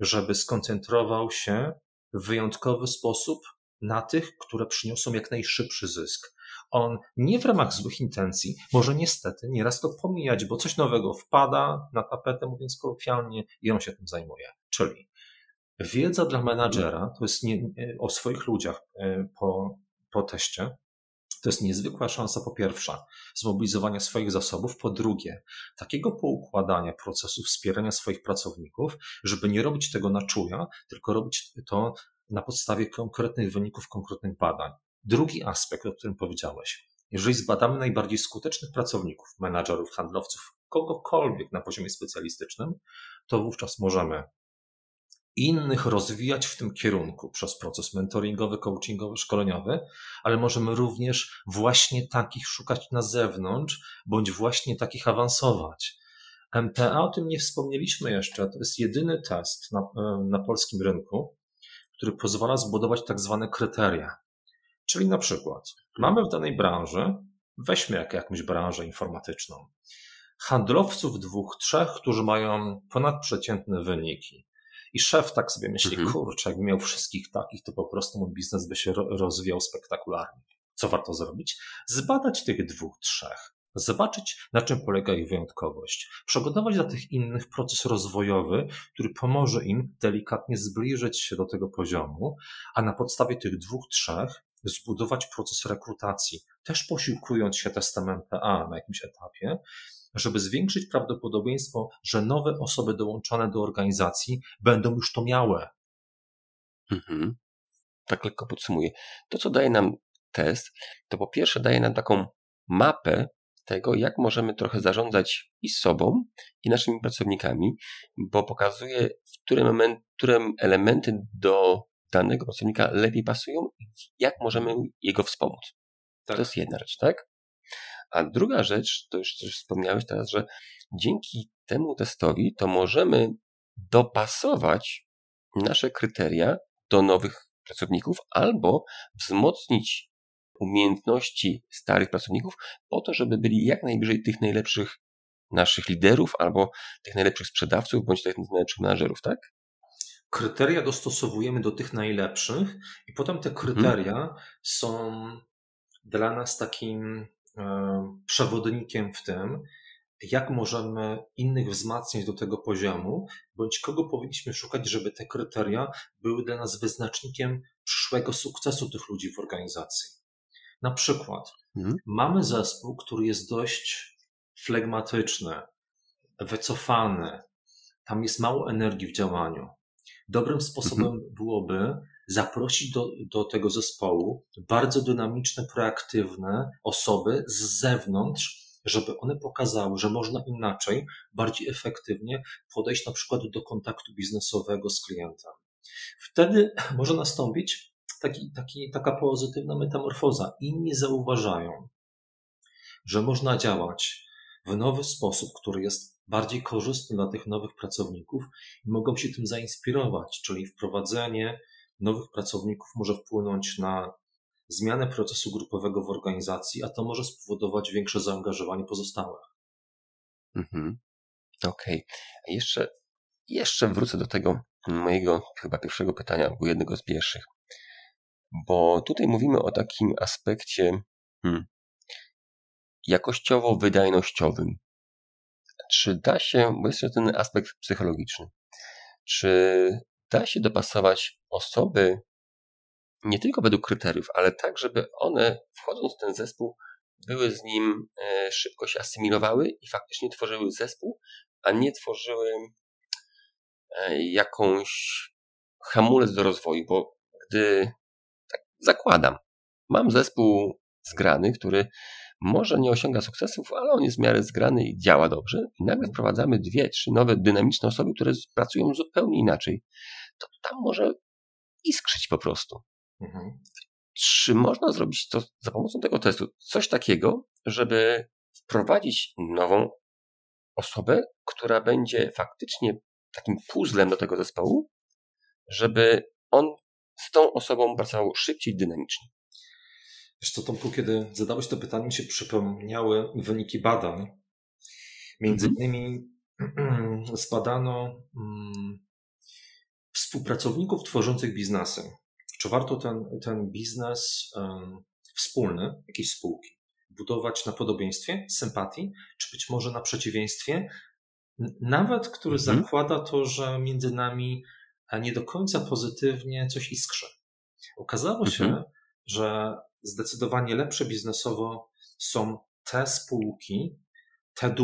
żeby skoncentrował się w wyjątkowy sposób na tych, które przyniosą jak najszybszy zysk, on nie w ramach złych intencji może niestety nieraz to pomijać, bo coś nowego wpada na tapetę, mówiąc kolokwialnie, i on się tym zajmuje. Czyli wiedza dla menadżera to jest nie, o swoich ludziach e, po, po teście. To jest niezwykła szansa, po pierwsze, zmobilizowania swoich zasobów, po drugie, takiego poukładania procesu wspierania swoich pracowników, żeby nie robić tego na czuja, tylko robić to na podstawie konkretnych wyników, konkretnych badań. Drugi aspekt, o którym powiedziałeś. Jeżeli zbadamy najbardziej skutecznych pracowników, menadżerów, handlowców, kogokolwiek na poziomie specjalistycznym, to wówczas możemy innych rozwijać w tym kierunku przez proces mentoringowy, coachingowy, szkoleniowy, ale możemy również właśnie takich szukać na zewnątrz, bądź właśnie takich awansować. MPA, o tym nie wspomnieliśmy jeszcze, to jest jedyny test na, na polskim rynku, który pozwala zbudować tak zwane kryteria. Czyli na przykład mamy w danej branży, weźmy jak, jakąś branżę informatyczną, handlowców dwóch, trzech, którzy mają ponadprzeciętne wyniki. I szef tak sobie myśli, mhm. kurczę, jakby miał wszystkich takich, to po prostu mój biznes by się rozwijał spektakularnie. Co warto zrobić? Zbadać tych dwóch, trzech. zobaczyć, na czym polega ich wyjątkowość, przygotować dla tych innych proces rozwojowy, który pomoże im delikatnie zbliżyć się do tego poziomu, a na podstawie tych dwóch, trzech zbudować proces rekrutacji, też posiłkując się testem MPA na jakimś etapie, żeby zwiększyć prawdopodobieństwo, że nowe osoby dołączone do organizacji będą już to miały. Mhm. Tak lekko podsumuję. To, co daje nam test, to po pierwsze daje nam taką mapę tego, jak możemy trochę zarządzać i sobą, i naszymi pracownikami, bo pokazuje, w którym moment, które elementy do danego pracownika lepiej pasują i jak możemy jego wspomóc. Tak. To jest jedna rzecz, tak? A druga rzecz, to już też wspomniałeś teraz, że dzięki temu testowi to możemy dopasować nasze kryteria do nowych pracowników albo wzmocnić umiejętności starych pracowników po to, żeby byli jak najbliżej tych najlepszych naszych liderów albo tych najlepszych sprzedawców bądź tych najlepszych menadżerów, tak? Kryteria dostosowujemy do tych najlepszych i potem te mhm. kryteria hmm. są dla nas takim przewodnikiem w tym, jak możemy innych wzmacniać do tego poziomu, bądź kogo powinniśmy szukać, żeby te kryteria były dla nas wyznacznikiem przyszłego sukcesu tych ludzi w organizacji. Na przykład, mhm. mamy zespół, który jest dość flegmatyczny, wycofany, tam jest mało energii w działaniu. Dobrym sposobem mhm. byłoby zaprosić do, do tego zespołu bardzo dynamiczne, proaktywne osoby z zewnątrz, żeby one pokazały, że można inaczej, bardziej efektywnie podejść na przykład do kontaktu biznesowego z klientem. Wtedy może nastąpić taki, taki, taka pozytywna metamorfoza. Inni zauważają, że można działać w nowy sposób, który jest bardziej korzystny dla tych nowych pracowników i mogą się tym zainspirować, czyli wprowadzenie nowych pracowników może wpłynąć na zmianę procesu grupowego w organizacji, a to może spowodować większe zaangażowanie pozostałych. Mhm. Okej. Okay. Jeszcze, jeszcze wrócę do tego mojego chyba pierwszego pytania, albo jednego z pierwszych. Bo tutaj mówimy o takim aspekcie hmm, jakościowo-wydajnościowym. Czy da się, bo jest ten aspekt psychologiczny, czy da się dopasować osoby nie tylko według kryteriów, ale tak, żeby one, wchodząc w ten zespół, były z nim e, szybko się asymilowały i faktycznie tworzyły zespół, a nie tworzyły e, jakąś hamulec do rozwoju, bo gdy tak zakładam, mam zespół zgrany, który może nie osiąga sukcesów, ale on jest w miarę zgrany i działa dobrze, i nagle wprowadzamy dwie, trzy nowe, dynamiczne osoby, które pracują zupełnie inaczej, to tam może iskrzyć po prostu. Mhm. Czy można zrobić to za pomocą tego testu coś takiego, żeby wprowadzić nową osobę, która będzie faktycznie takim puzzlem do tego zespołu, żeby on z tą osobą pracował szybciej, dynamicznie? Wiesz co, Tomku, kiedy zadałeś to pytanie, mi się przypomniały wyniki badań. Między mhm. innymi zbadano mm, współpracowników tworzących biznesy czy warto ten, ten biznes um, wspólny, jakiejś spółki, budować na podobieństwie, sympatii, czy być może na przeciwieństwie, nawet który mhm. zakłada to, że między nami nie do końca pozytywnie coś iskrzy. Okazało mhm. się, że zdecydowanie lepsze biznesowo są te spółki, te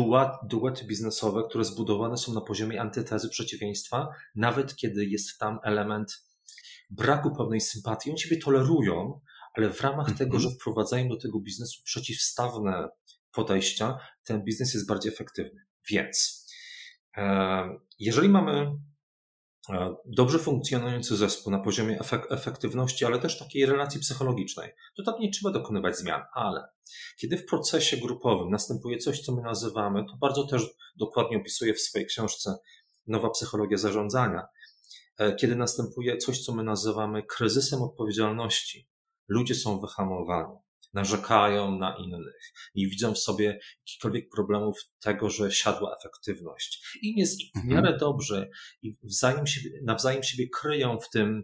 duety biznesowe, które zbudowane są na poziomie antytezy przeciwieństwa, nawet kiedy jest tam element braku pewnej sympatii. Oni siebie tolerują, ale w ramach tego, mhm. że wprowadzają do tego biznesu przeciwstawne podejścia, ten biznes jest bardziej efektywny. Więc e, jeżeli mamy dobrze funkcjonujący zespół na poziomie efektywności, ale też takiej relacji psychologicznej, to tam nie trzeba dokonywać zmian, ale kiedy w procesie grupowym następuje coś, co my nazywamy, to bardzo też dokładnie opisuję w swojej książce Nowa psychologia zarządzania, E, kiedy następuje coś, co my nazywamy kryzysem odpowiedzialności. Ludzie są wyhamowani, narzekają na innych i widzą w sobie jakichkolwiek problemów tego, że siadła efektywność. Im jest w mhm. miarę dobrze i wzajem siebie, nawzajem siebie kryją w tym,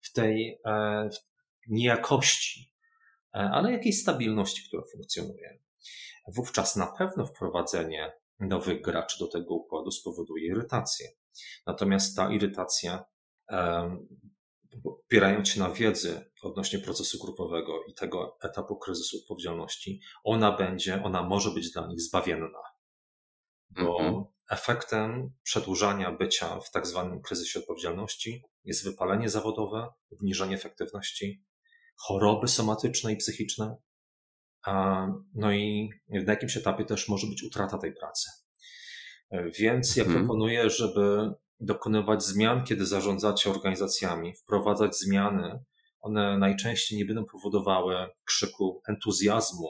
w tej e, w niejakości, e, ale jakiejś stabilności, która funkcjonuje. wówczas na pewno wprowadzenie nowych graczy do tego układu spowoduje irytację. Natomiast ta irytacja, opierając się na wiedzy odnośnie procesu grupowego i tego etapu kryzysu odpowiedzialności, ona będzie, ona może być dla nich zbawienna. Bo mhm. efektem przedłużania bycia w tak zwanym kryzysie odpowiedzialności jest wypalenie zawodowe, obniżenie efektywności, choroby somatyczne i psychiczne, no i na jakimś etapie też może być utrata tej pracy. Więc ja mhm. proponuję, żeby dokonywać zmian, kiedy zarządzacie organizacjami, wprowadzać zmiany. One najczęściej nie będą powodowały krzyku entuzjazmu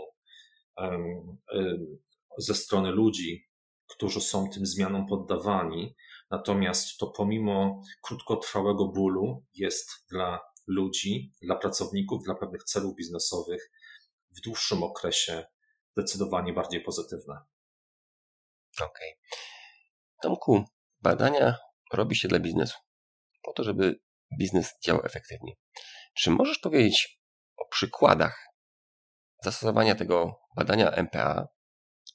ze strony ludzi, którzy są tym zmianom poddawani. Natomiast to pomimo krótkotrwałego bólu jest dla ludzi, dla pracowników, dla pewnych celów biznesowych w dłuższym okresie zdecydowanie bardziej pozytywne. Okej. Okay. Tomku, badania robi się dla biznesu, po to, żeby biznes działał efektywnie. Czy możesz powiedzieć o przykładach zastosowania tego badania MPA,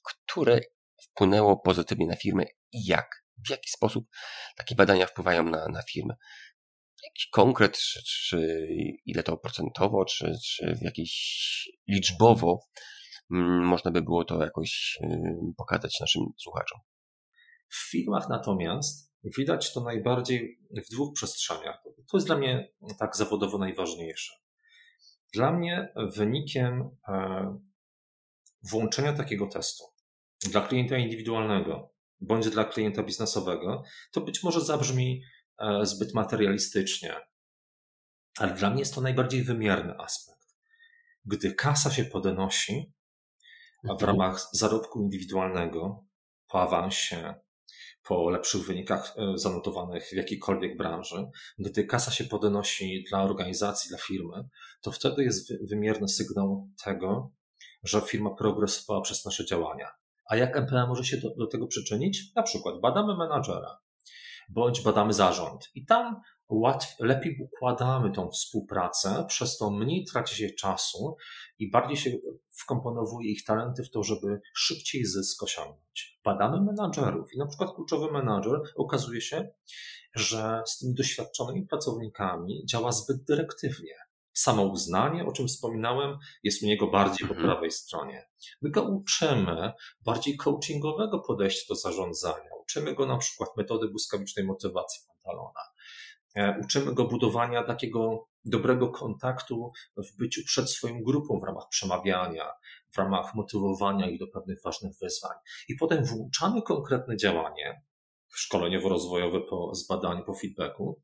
które wpłynęło pozytywnie na firmę i jak? W jaki sposób takie badania wpływają na, na firmę? Jakiś konkret, czy, czy ile to procentowo, czy, czy w jakiś liczbowo mm, można by było to jakoś pokazać naszym słuchaczom? W firmach natomiast widać to najbardziej w dwóch przestrzeniach. To jest dla mnie tak zawodowo najważniejsze. Dla mnie wynikiem e, włączenia takiego testu dla klienta indywidualnego bądź dla klienta biznesowego, to być może zabrzmi e, zbyt materialistycznie, ale dla mnie jest to najbardziej wymierny aspekt. Gdy kasa się podnosi w mhm. ramach zarobku indywidualnego, po awansie, po lepszych wynikach e, zanotowanych w jakiejkolwiek branży, gdy kasa się podnosi dla organizacji, dla firmy, to wtedy jest wymierny sygnał tego, że firma progresowała przez nasze działania. A jak MPA może się do, do tego przyczynić? Na przykład badamy menadżera, bądź badamy zarząd i tam łatw, lepiej układamy tą współpracę, przez to mniej traci się czasu i bardziej się wkomponowuje ich talenty w to, żeby szybciej zysk osiągnąć. Badamy menadżerów i na przykład kluczowy menadżer okazuje się, że z tymi doświadczonymi pracownikami działa zbyt dyrektywnie. Samo uznanie, o czym wspominałem, jest u niego bardziej po mhm. prawej stronie. My go uczymy bardziej coachingowego podejścia do zarządzania. Uczymy go na przykład metody błyskawicznej motywacji Pantalona. E, uczymy go budowania takiego dobrego kontaktu w byciu przed swoją grupą w ramach przemawiania, w ramach motywowania ich do pewnych ważnych wyzwań. I potem włączamy konkretne działanie, szkoleniowo-rozwojowe po zbadaniu, po feedbacku,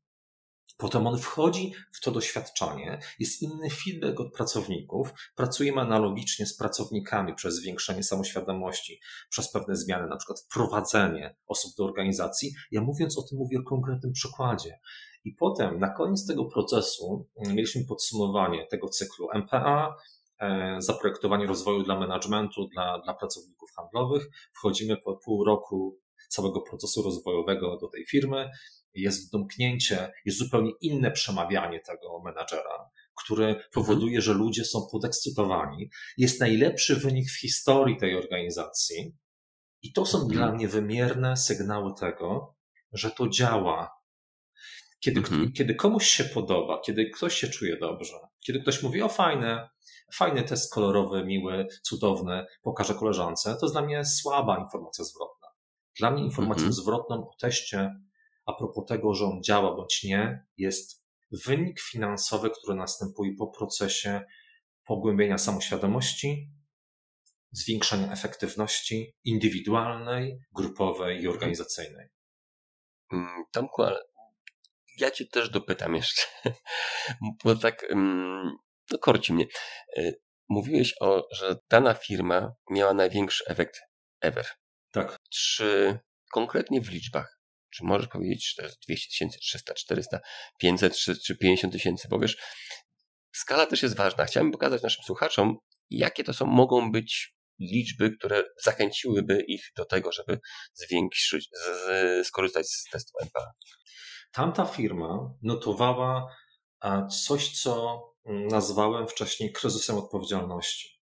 Potem on wchodzi w to doświadczenie, jest inny feedback od pracowników, pracujemy analogicznie z pracownikami przez zwiększenie samoświadomości, przez pewne zmiany, na przykład wprowadzenie osób do organizacji. Ja mówiąc o tym mówię o konkretnym przykładzie. I potem na koniec tego procesu mm, mieliśmy podsumowanie tego cyklu MPA, e, zaprojektowanie rozwoju dla managementu, dla, dla pracowników handlowych. Wchodzimy po pół roku całego procesu rozwojowego do tej firmy jest domknięcie, jest zupełnie inne przemawianie tego menadżera, który mhm. powoduje, że ludzie są podekscytowani. Jest najlepszy wynik w historii tej organizacji. I to są mhm. dla mnie wymierne sygnały tego, że to działa. Kiedy, mhm. kiedy komuś się podoba, kiedy ktoś się czuje dobrze, kiedy ktoś mówi, o fajne, fajny test kolorowy, miły, cudowny, pokażę koleżance, to jest dla mnie słaba informacja zwrotna. Dla mnie informacją mhm. zwrotną o teście a propos tego, że on działa bądź nie, jest wynik finansowy, który następuje po procesie pogłębienia samoświadomości, zwiększania efektywności indywidualnej, grupowej i organizacyjnej. Mm, Tomku, ale ja cię też dopytam jeszcze, bo tak mm, no korci mnie. E, mówiłeś o, że dana firma miała największy efekt ever. Tak. Czy konkretnie w liczbach czy możesz powiedzieć, że to jest 200 tysięcy, 300, 400, 500 czy, czy 50 tysięcy? Bo wiesz, skala też jest ważna. Chciałem pokazać naszym słuchaczom, jakie to są, mogą być liczby, które zachęciłyby ich do tego, żeby zwiększyć, z, skorzystać z testu MPA. Tamta firma notowała coś, co nazwałem wcześniej kryzysem odpowiedzialności.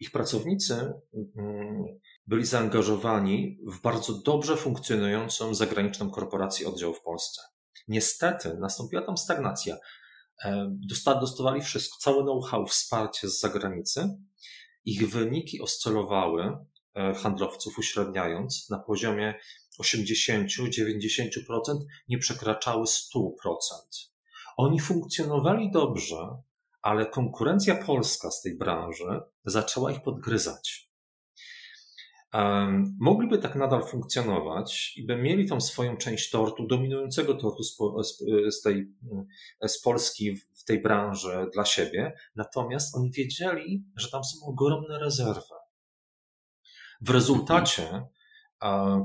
Ich pracownicy mm, byli zaangażowani w bardzo dobrze funkcjonującą zagraniczną korporację oddział w Polsce. Niestety nastąpiła tam stagnacja. E, dostawali wszystko, całe know-how, wsparcie z zagranicy. Ich wyniki oscylowały e, handlowców uśredniając na poziomie 80-90%, nie przekraczały 100%. Oni funkcjonowali dobrze, ale konkurencja polska z tej branży zaczęła ich podgryzać. Mogliby tak nadal funkcjonować i by mieli tą swoją część tortu, dominującego tortu z, tej, z Polski w tej branży dla siebie, natomiast oni wiedzieli, że tam są ogromne rezerwy. W rezultacie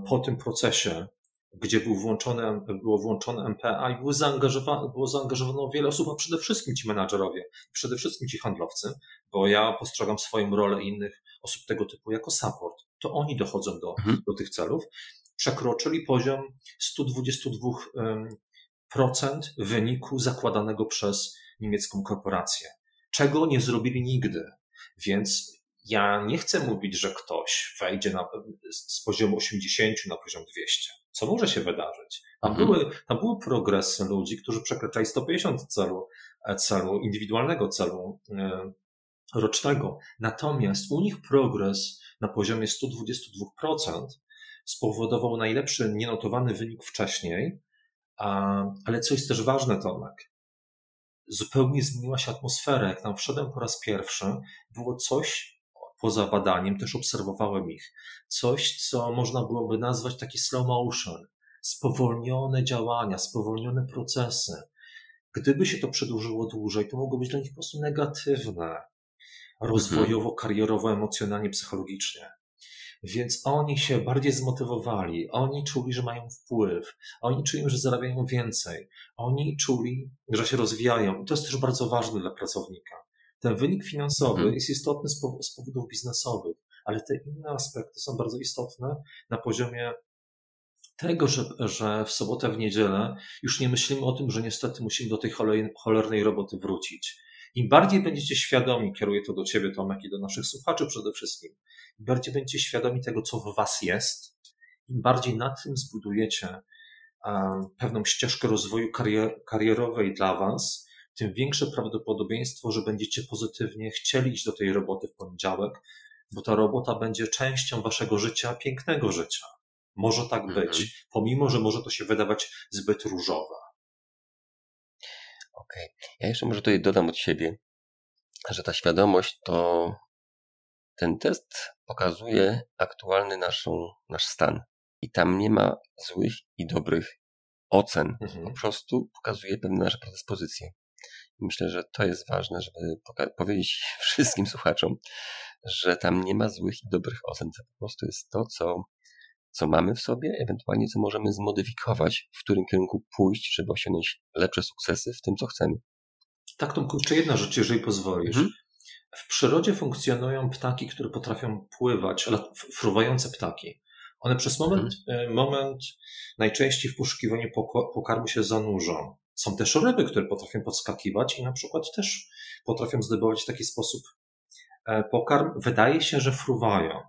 po tym procesie gdzie był włączone, było włączone MPA i było zaangażowane, było zaangażowane wiele osób, a przede wszystkim ci menadżerowie, przede wszystkim ci handlowcy, bo ja postrzegam swoją rolę innych osób tego typu jako support. To oni dochodzą do, mhm. do tych celów. Przekroczyli poziom 122% wyniku zakładanego przez niemiecką korporację, czego nie zrobili nigdy. Więc ja nie chcę mówić, że ktoś wejdzie na, z poziomu 80 na poziom 200 co może się wydarzyć. Tam, mhm. były, tam były progresy ludzi, którzy przekraczali 150 celu, e, celu indywidualnego celu e, rocznego. Natomiast u nich progres na poziomie 122% spowodował najlepszy nienotowany wynik wcześniej, ale co jest też ważne, Tomek, zupełnie zmieniła się atmosfera. Jak tam wszedłem po raz pierwszy, było coś poza badaniem, też obserwowałem ich. Coś, co można byłoby nazwać taki slow motion, spowolnione działania, spowolnione procesy. Gdyby się to przedłużyło dłużej, to mogło być dla nich po prostu negatywne, rozwojowo, karierowo, emocjonalnie, psychologicznie. Więc oni się bardziej zmotywowali, oni czuli, że mają wpływ, oni czuli, że zarabiają więcej, oni czuli, że się rozwijają. I to jest też bardzo ważne dla pracownika. Ten wynik finansowy mhm. jest istotny z, z powodów biznesowych, ale te inne aspekty są bardzo istotne na poziomie tego, że, że w sobotę, w niedzielę już nie myślimy o tym, że niestety musimy do tej cholernej roboty wrócić. Im bardziej będziecie świadomi, kieruję to do Ciebie, Tomek, i do naszych słuchaczy przede wszystkim, im bardziej będziecie świadomi tego, co w Was jest, im bardziej na tym zbudujecie pewną ścieżkę rozwoju karier karierowej dla Was, tym większe prawdopodobieństwo, że będziecie pozytywnie chcieli iść do tej roboty w poniedziałek, bo ta robota będzie częścią waszego życia, pięknego życia. Może tak mhm. być, pomimo, że może to się wydawać zbyt różowe. Okej. Okay. Ja jeszcze może tutaj dodam od siebie, że ta świadomość to ten test pokazuje aktualny naszą, nasz stan. I tam nie ma złych i dobrych ocen. Mhm. Po prostu pokazuje pewne nasze predyspozycje. Myślę, że to jest ważne, żeby powiedzieć wszystkim słuchaczom, że tam nie ma złych i dobrych ocen. To po prostu jest to, co, co mamy w sobie, ewentualnie co możemy zmodyfikować, w którym kierunku pójść, żeby osiągnąć lepsze sukcesy w tym, co chcemy. Tak, Tomku, jeszcze jedna rzecz, jeżeli pozwolisz. Mhm. W przyrodzie funkcjonują ptaki, które potrafią pływać, ale fruwające ptaki. One przez moment, mhm. moment najczęściej w poszukiwaniu pokarmu się zanurzą. Są też ryby, które potrafią podskakiwać i na przykład też potrafią zdobywać w taki sposób e, pokarm. Wydaje się, że fruwają.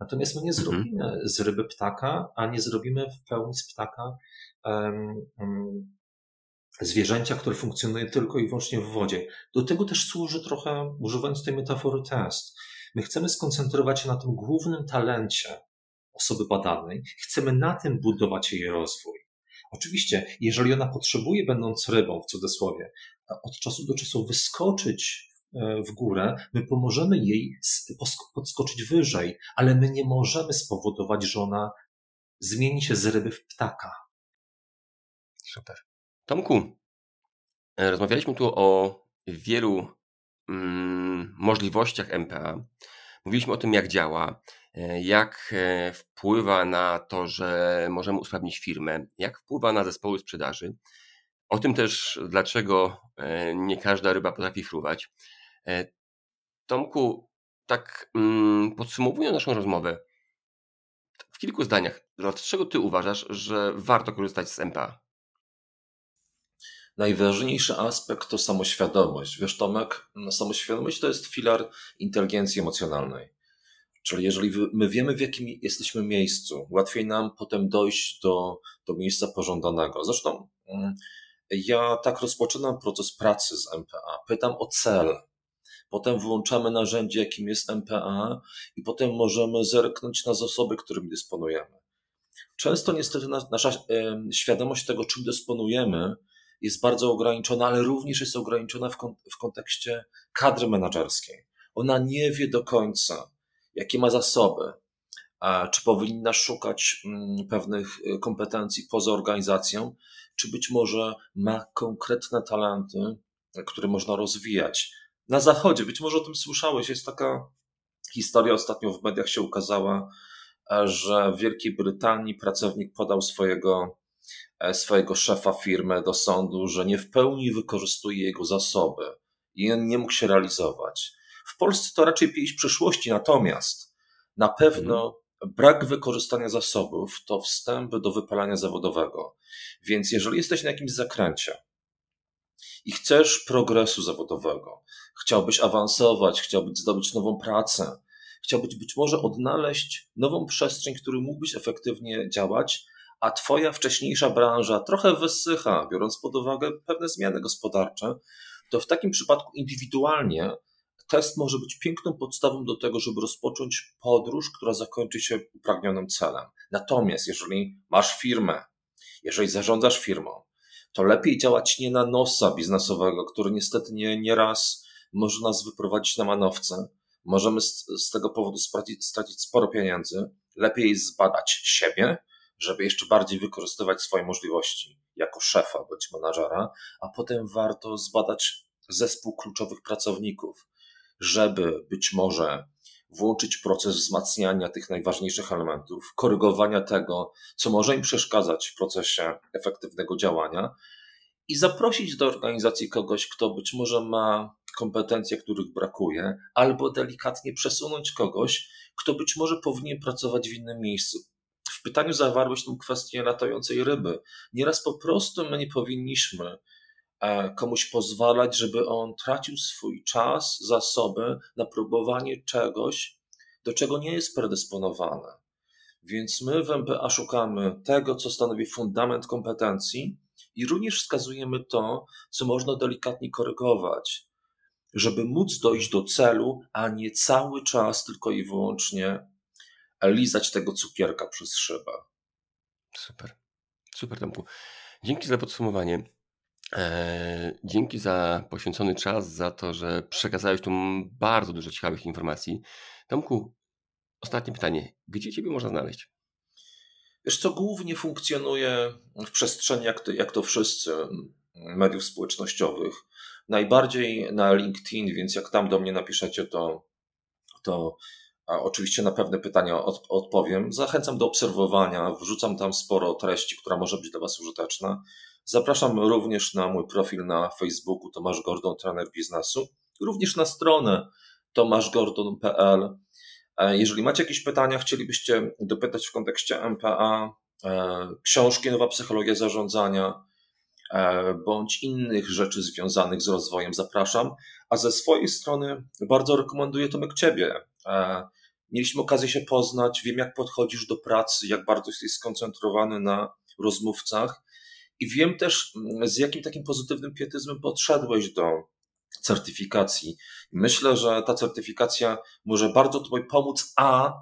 Natomiast my nie mhm. zrobimy mhm. z ryby ptaka, a nie zrobimy w pełni z ptaka um, um, zwierzęcia, które funkcjonuje tylko i wyłącznie w wodzie. Do tego też służy trochę, używając tej metafory, test. My chcemy skoncentrować się na tym głównym talencie osoby badanej, chcemy na tym budować jej rozwój. Oczywiście, jeżeli ona potrzebuje, będąc rybą w cudzysłowie, od czasu do czasu wyskoczyć e, w górę, my pomożemy jej podskoczyć wyżej, ale my nie możemy spowodować, że ona zmieni się z ryby w ptaka. Super. Tomku, e, rozmawialiśmy tu o wielu mm, możliwościach MPA. Mówiliśmy o tym, jak działa, E, jak e, wpływa na to, że możemy usprawnić firmę, jak wpływa na zespoły sprzedaży. O tym też, dlaczego e, nie każda ryba potrafi fruwać. Tomku, tak mm, podsumowując naszą rozmowę, w kilku zdaniach, dlaczego ty uważasz, że warto korzystać z MPA? najważniejszy aspekt to samoświadomość. Wiesz, Tomek, samoświadomość to jest filar inteligencji emocjonalnej. Czyli jeżeli my wiemy, w jakim jesteśmy miejscu, łatwiej nam potem dojść do, do miejsca pożądanego. Zresztą mm, ja tak rozpoczynam proces pracy z MPA. Pytam o cel. Potem włączamy narzędzie, jakim jest MPA, i potem możemy zerknąć na zasoby, którymi dysponujemy. Często niestety nasza świadomość tego, czym dysponujemy, jest bardzo ograniczona, ale również jest ograniczona w, w kontekście kadry menedżerskiej. Ona nie wie do końca, jakie ma zasoby, czy powinna szukać mm, pewnych y, kompetencji poza organizacją, czy być może ma konkretne talenty, które można rozwijać. Na zachodzie, być może o tym słyszałeś, jest taka historia ostatnio w mediach się ukazała, że w Wielkiej Brytanii pracownik podał swojego, e, swojego szefa firmy do sądu, że nie w pełni wykorzystuje jego zasoby i on nie mógł się realizować. W Polsce to raczej pieśń przyszłości, natomiast na pewno mhm. brak wykorzystania zasobów to wstęp do wypalania zawodowego. Więc jeżeli jesteś na jakimś zakręcie i chcesz progresu zawodowego, chciałbyś awansować, chciałbyś zdobyć nową pracę, chciałbyś być może odnaleźć nową przestrzeń, w której mógłbyś efektywnie działać, a Twoja wcześniejsza branża trochę wysycha, biorąc pod uwagę pewne zmiany gospodarcze, to w takim przypadku indywidualnie test może być piękną podstawą do tego, żeby rozpocząć podróż, która zakończy się upragnionym celem. Natomiast jeżeli masz firmę, jeżeli zarządzasz firmą, to lepiej działać nie na nosa biznesowego, który niestety nie, nieraz może nas wyprowadzić na manowce. Możemy z, z tego powodu stracić, stracić sporo pieniędzy. Lepiej zbadać siebie, żeby jeszcze bardziej wykorzystywać swoje możliwości jako szefa bądź menadżera, a potem warto zbadać zespół kluczowych pracowników, żeby być może włączyć proces wzmacniania tych najważniejszych elementów, korygowania tego, co może im przeszkadzać w procesie efektywnego działania i zaprosić do organizacji kogoś, kto być może ma kompetencje, których brakuje, albo delikatnie przesunąć kogoś, kto być może powinien pracować w innym miejscu. W pytaniu zawarłeś tę kwestię latającej ryby. Nieraz po prostu my nie powinniśmy komuś pozwalać, żeby on tracił swój czas, zasoby na próbowanie czegoś, do czego nie jest predysponowany. Więc my w MPA szukamy tego, co stanowi fundament kompetencji i również wskazujemy to, co można delikatnie korygować, żeby móc dojść do celu, a nie cały czas tylko i wyłącznie lizać tego cukierka przez szybę. Super. Super, Tomku. Dzięki za podsumowanie. E, dzięki za poświęcony czas, za to, że przekazałeś tu bardzo dużo ciekawych informacji. Tomku, ostatnie pytanie. Gdzie Ciebie można znaleźć? Wiesz co, głównie funkcjonuje w przestrzeni, jak to, jak to wszyscy, mediów społecznościowych. Najbardziej na LinkedIn, więc jak tam do mnie napiszecie, to, to oczywiście na pewne pytania od, odpowiem. Zachęcam do obserwowania, wrzucam tam sporo treści, która może być dla Was użyteczna. Zapraszam również na mój profil na Facebooku Tomasz Gordon, trener biznesu, również na stronę tomaszgordon.pl. E, jeżeli macie jakieś pytania, chcielibyście dopytać w kontekście MPA, e, książki Nowa Psychologia Zarządzania, e, bądź innych rzeczy związanych z rozwojem, zapraszam. A ze swojej strony bardzo rekomenduję Tomek Ciebie. Mieliśmy okazję się poznać, wiem jak podchodzisz do pracy, jak bardzo jesteś skoncentrowany na rozmówcach i wiem też, mm, z jakim takim pozytywnym pietyzmem podszedłeś do certyfikacji. Myślę, że ta certyfikacja może bardzo Tobie pomóc, a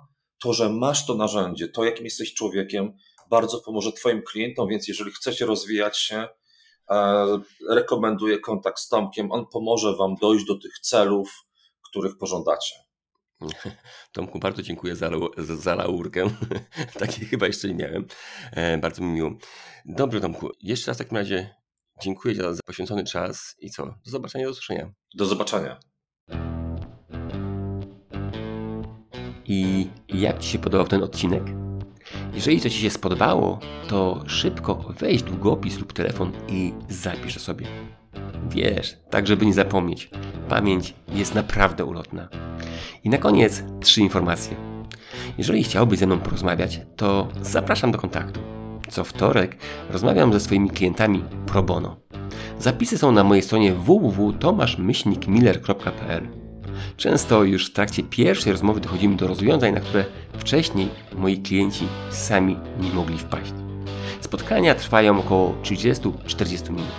to, że masz to narzędzie, to jakim jesteś człowiekiem, bardzo pomoże Twoim klientom, więc jeżeli chcecie rozwijać się, e, rekomenduję kontakt z Tomkiem. On pomoże Wam dojść do tych celów, których pożądacie. Tomku, bardzo dziękuję za, za laurkę. Takiej chyba jeszcze nie miałem. E, bardzo mi miło. Dobrze, Tomku, jeszcze raz w takim razie dziękuję za, za poświęcony czas i co? Do zobaczenia, do usłyszenia. Do zobaczenia. I jak Ci się podobał ten odcinek? Jeżeli to Ci się spodobało, to szybko weź długopis lub telefon i zapisz sobie. Wiesz, tak żeby nie zapomnieć. Pamięć jest naprawdę ulotna. I na koniec trzy informacje. Jeżeli chciałbyś ze mną porozmawiać, to zapraszam do kontaktu. Co wtorek rozmawiam ze swoimi klientami pro bono. Zapisy są na mojej stronie www.tomaszmyślnikmiller.pl Często już w trakcie pierwszej rozmowy dochodzimy do rozwiązań, na które wcześniej moi klienci sami nie mogli wpaść. Spotkania trwają około 30-40 minut.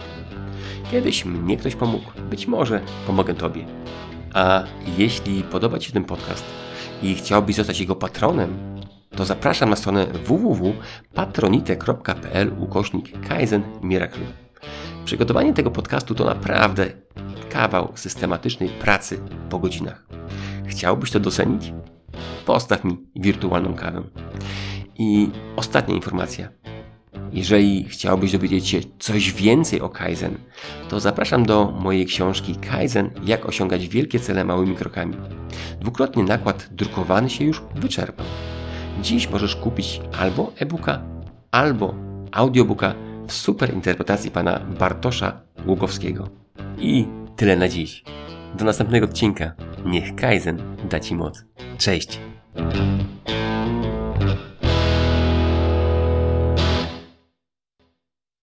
Kiedyś mnie ktoś pomógł, być może pomogę Tobie. A jeśli podoba Ci się ten podcast i chciałbyś zostać jego patronem, to zapraszam na stronę www.patronite.pl ukośnik Kaizen Miracle. Przygotowanie tego podcastu to naprawdę kawał systematycznej pracy po godzinach. Chciałbyś to docenić? Postaw mi wirtualną kawę. I ostatnia informacja. Jeżeli chciałbyś dowiedzieć się coś więcej o Kaizen, to zapraszam do mojej książki Kaizen Jak osiągać wielkie cele małymi krokami. Dwukrotnie nakład drukowany się już wyczerpał. Dziś możesz kupić albo e-booka, albo audiobooka w super interpretacji pana Bartosza Ługowskiego. I tyle na dziś. Do następnego odcinka. Niech Kaizen da Ci moc. Cześć!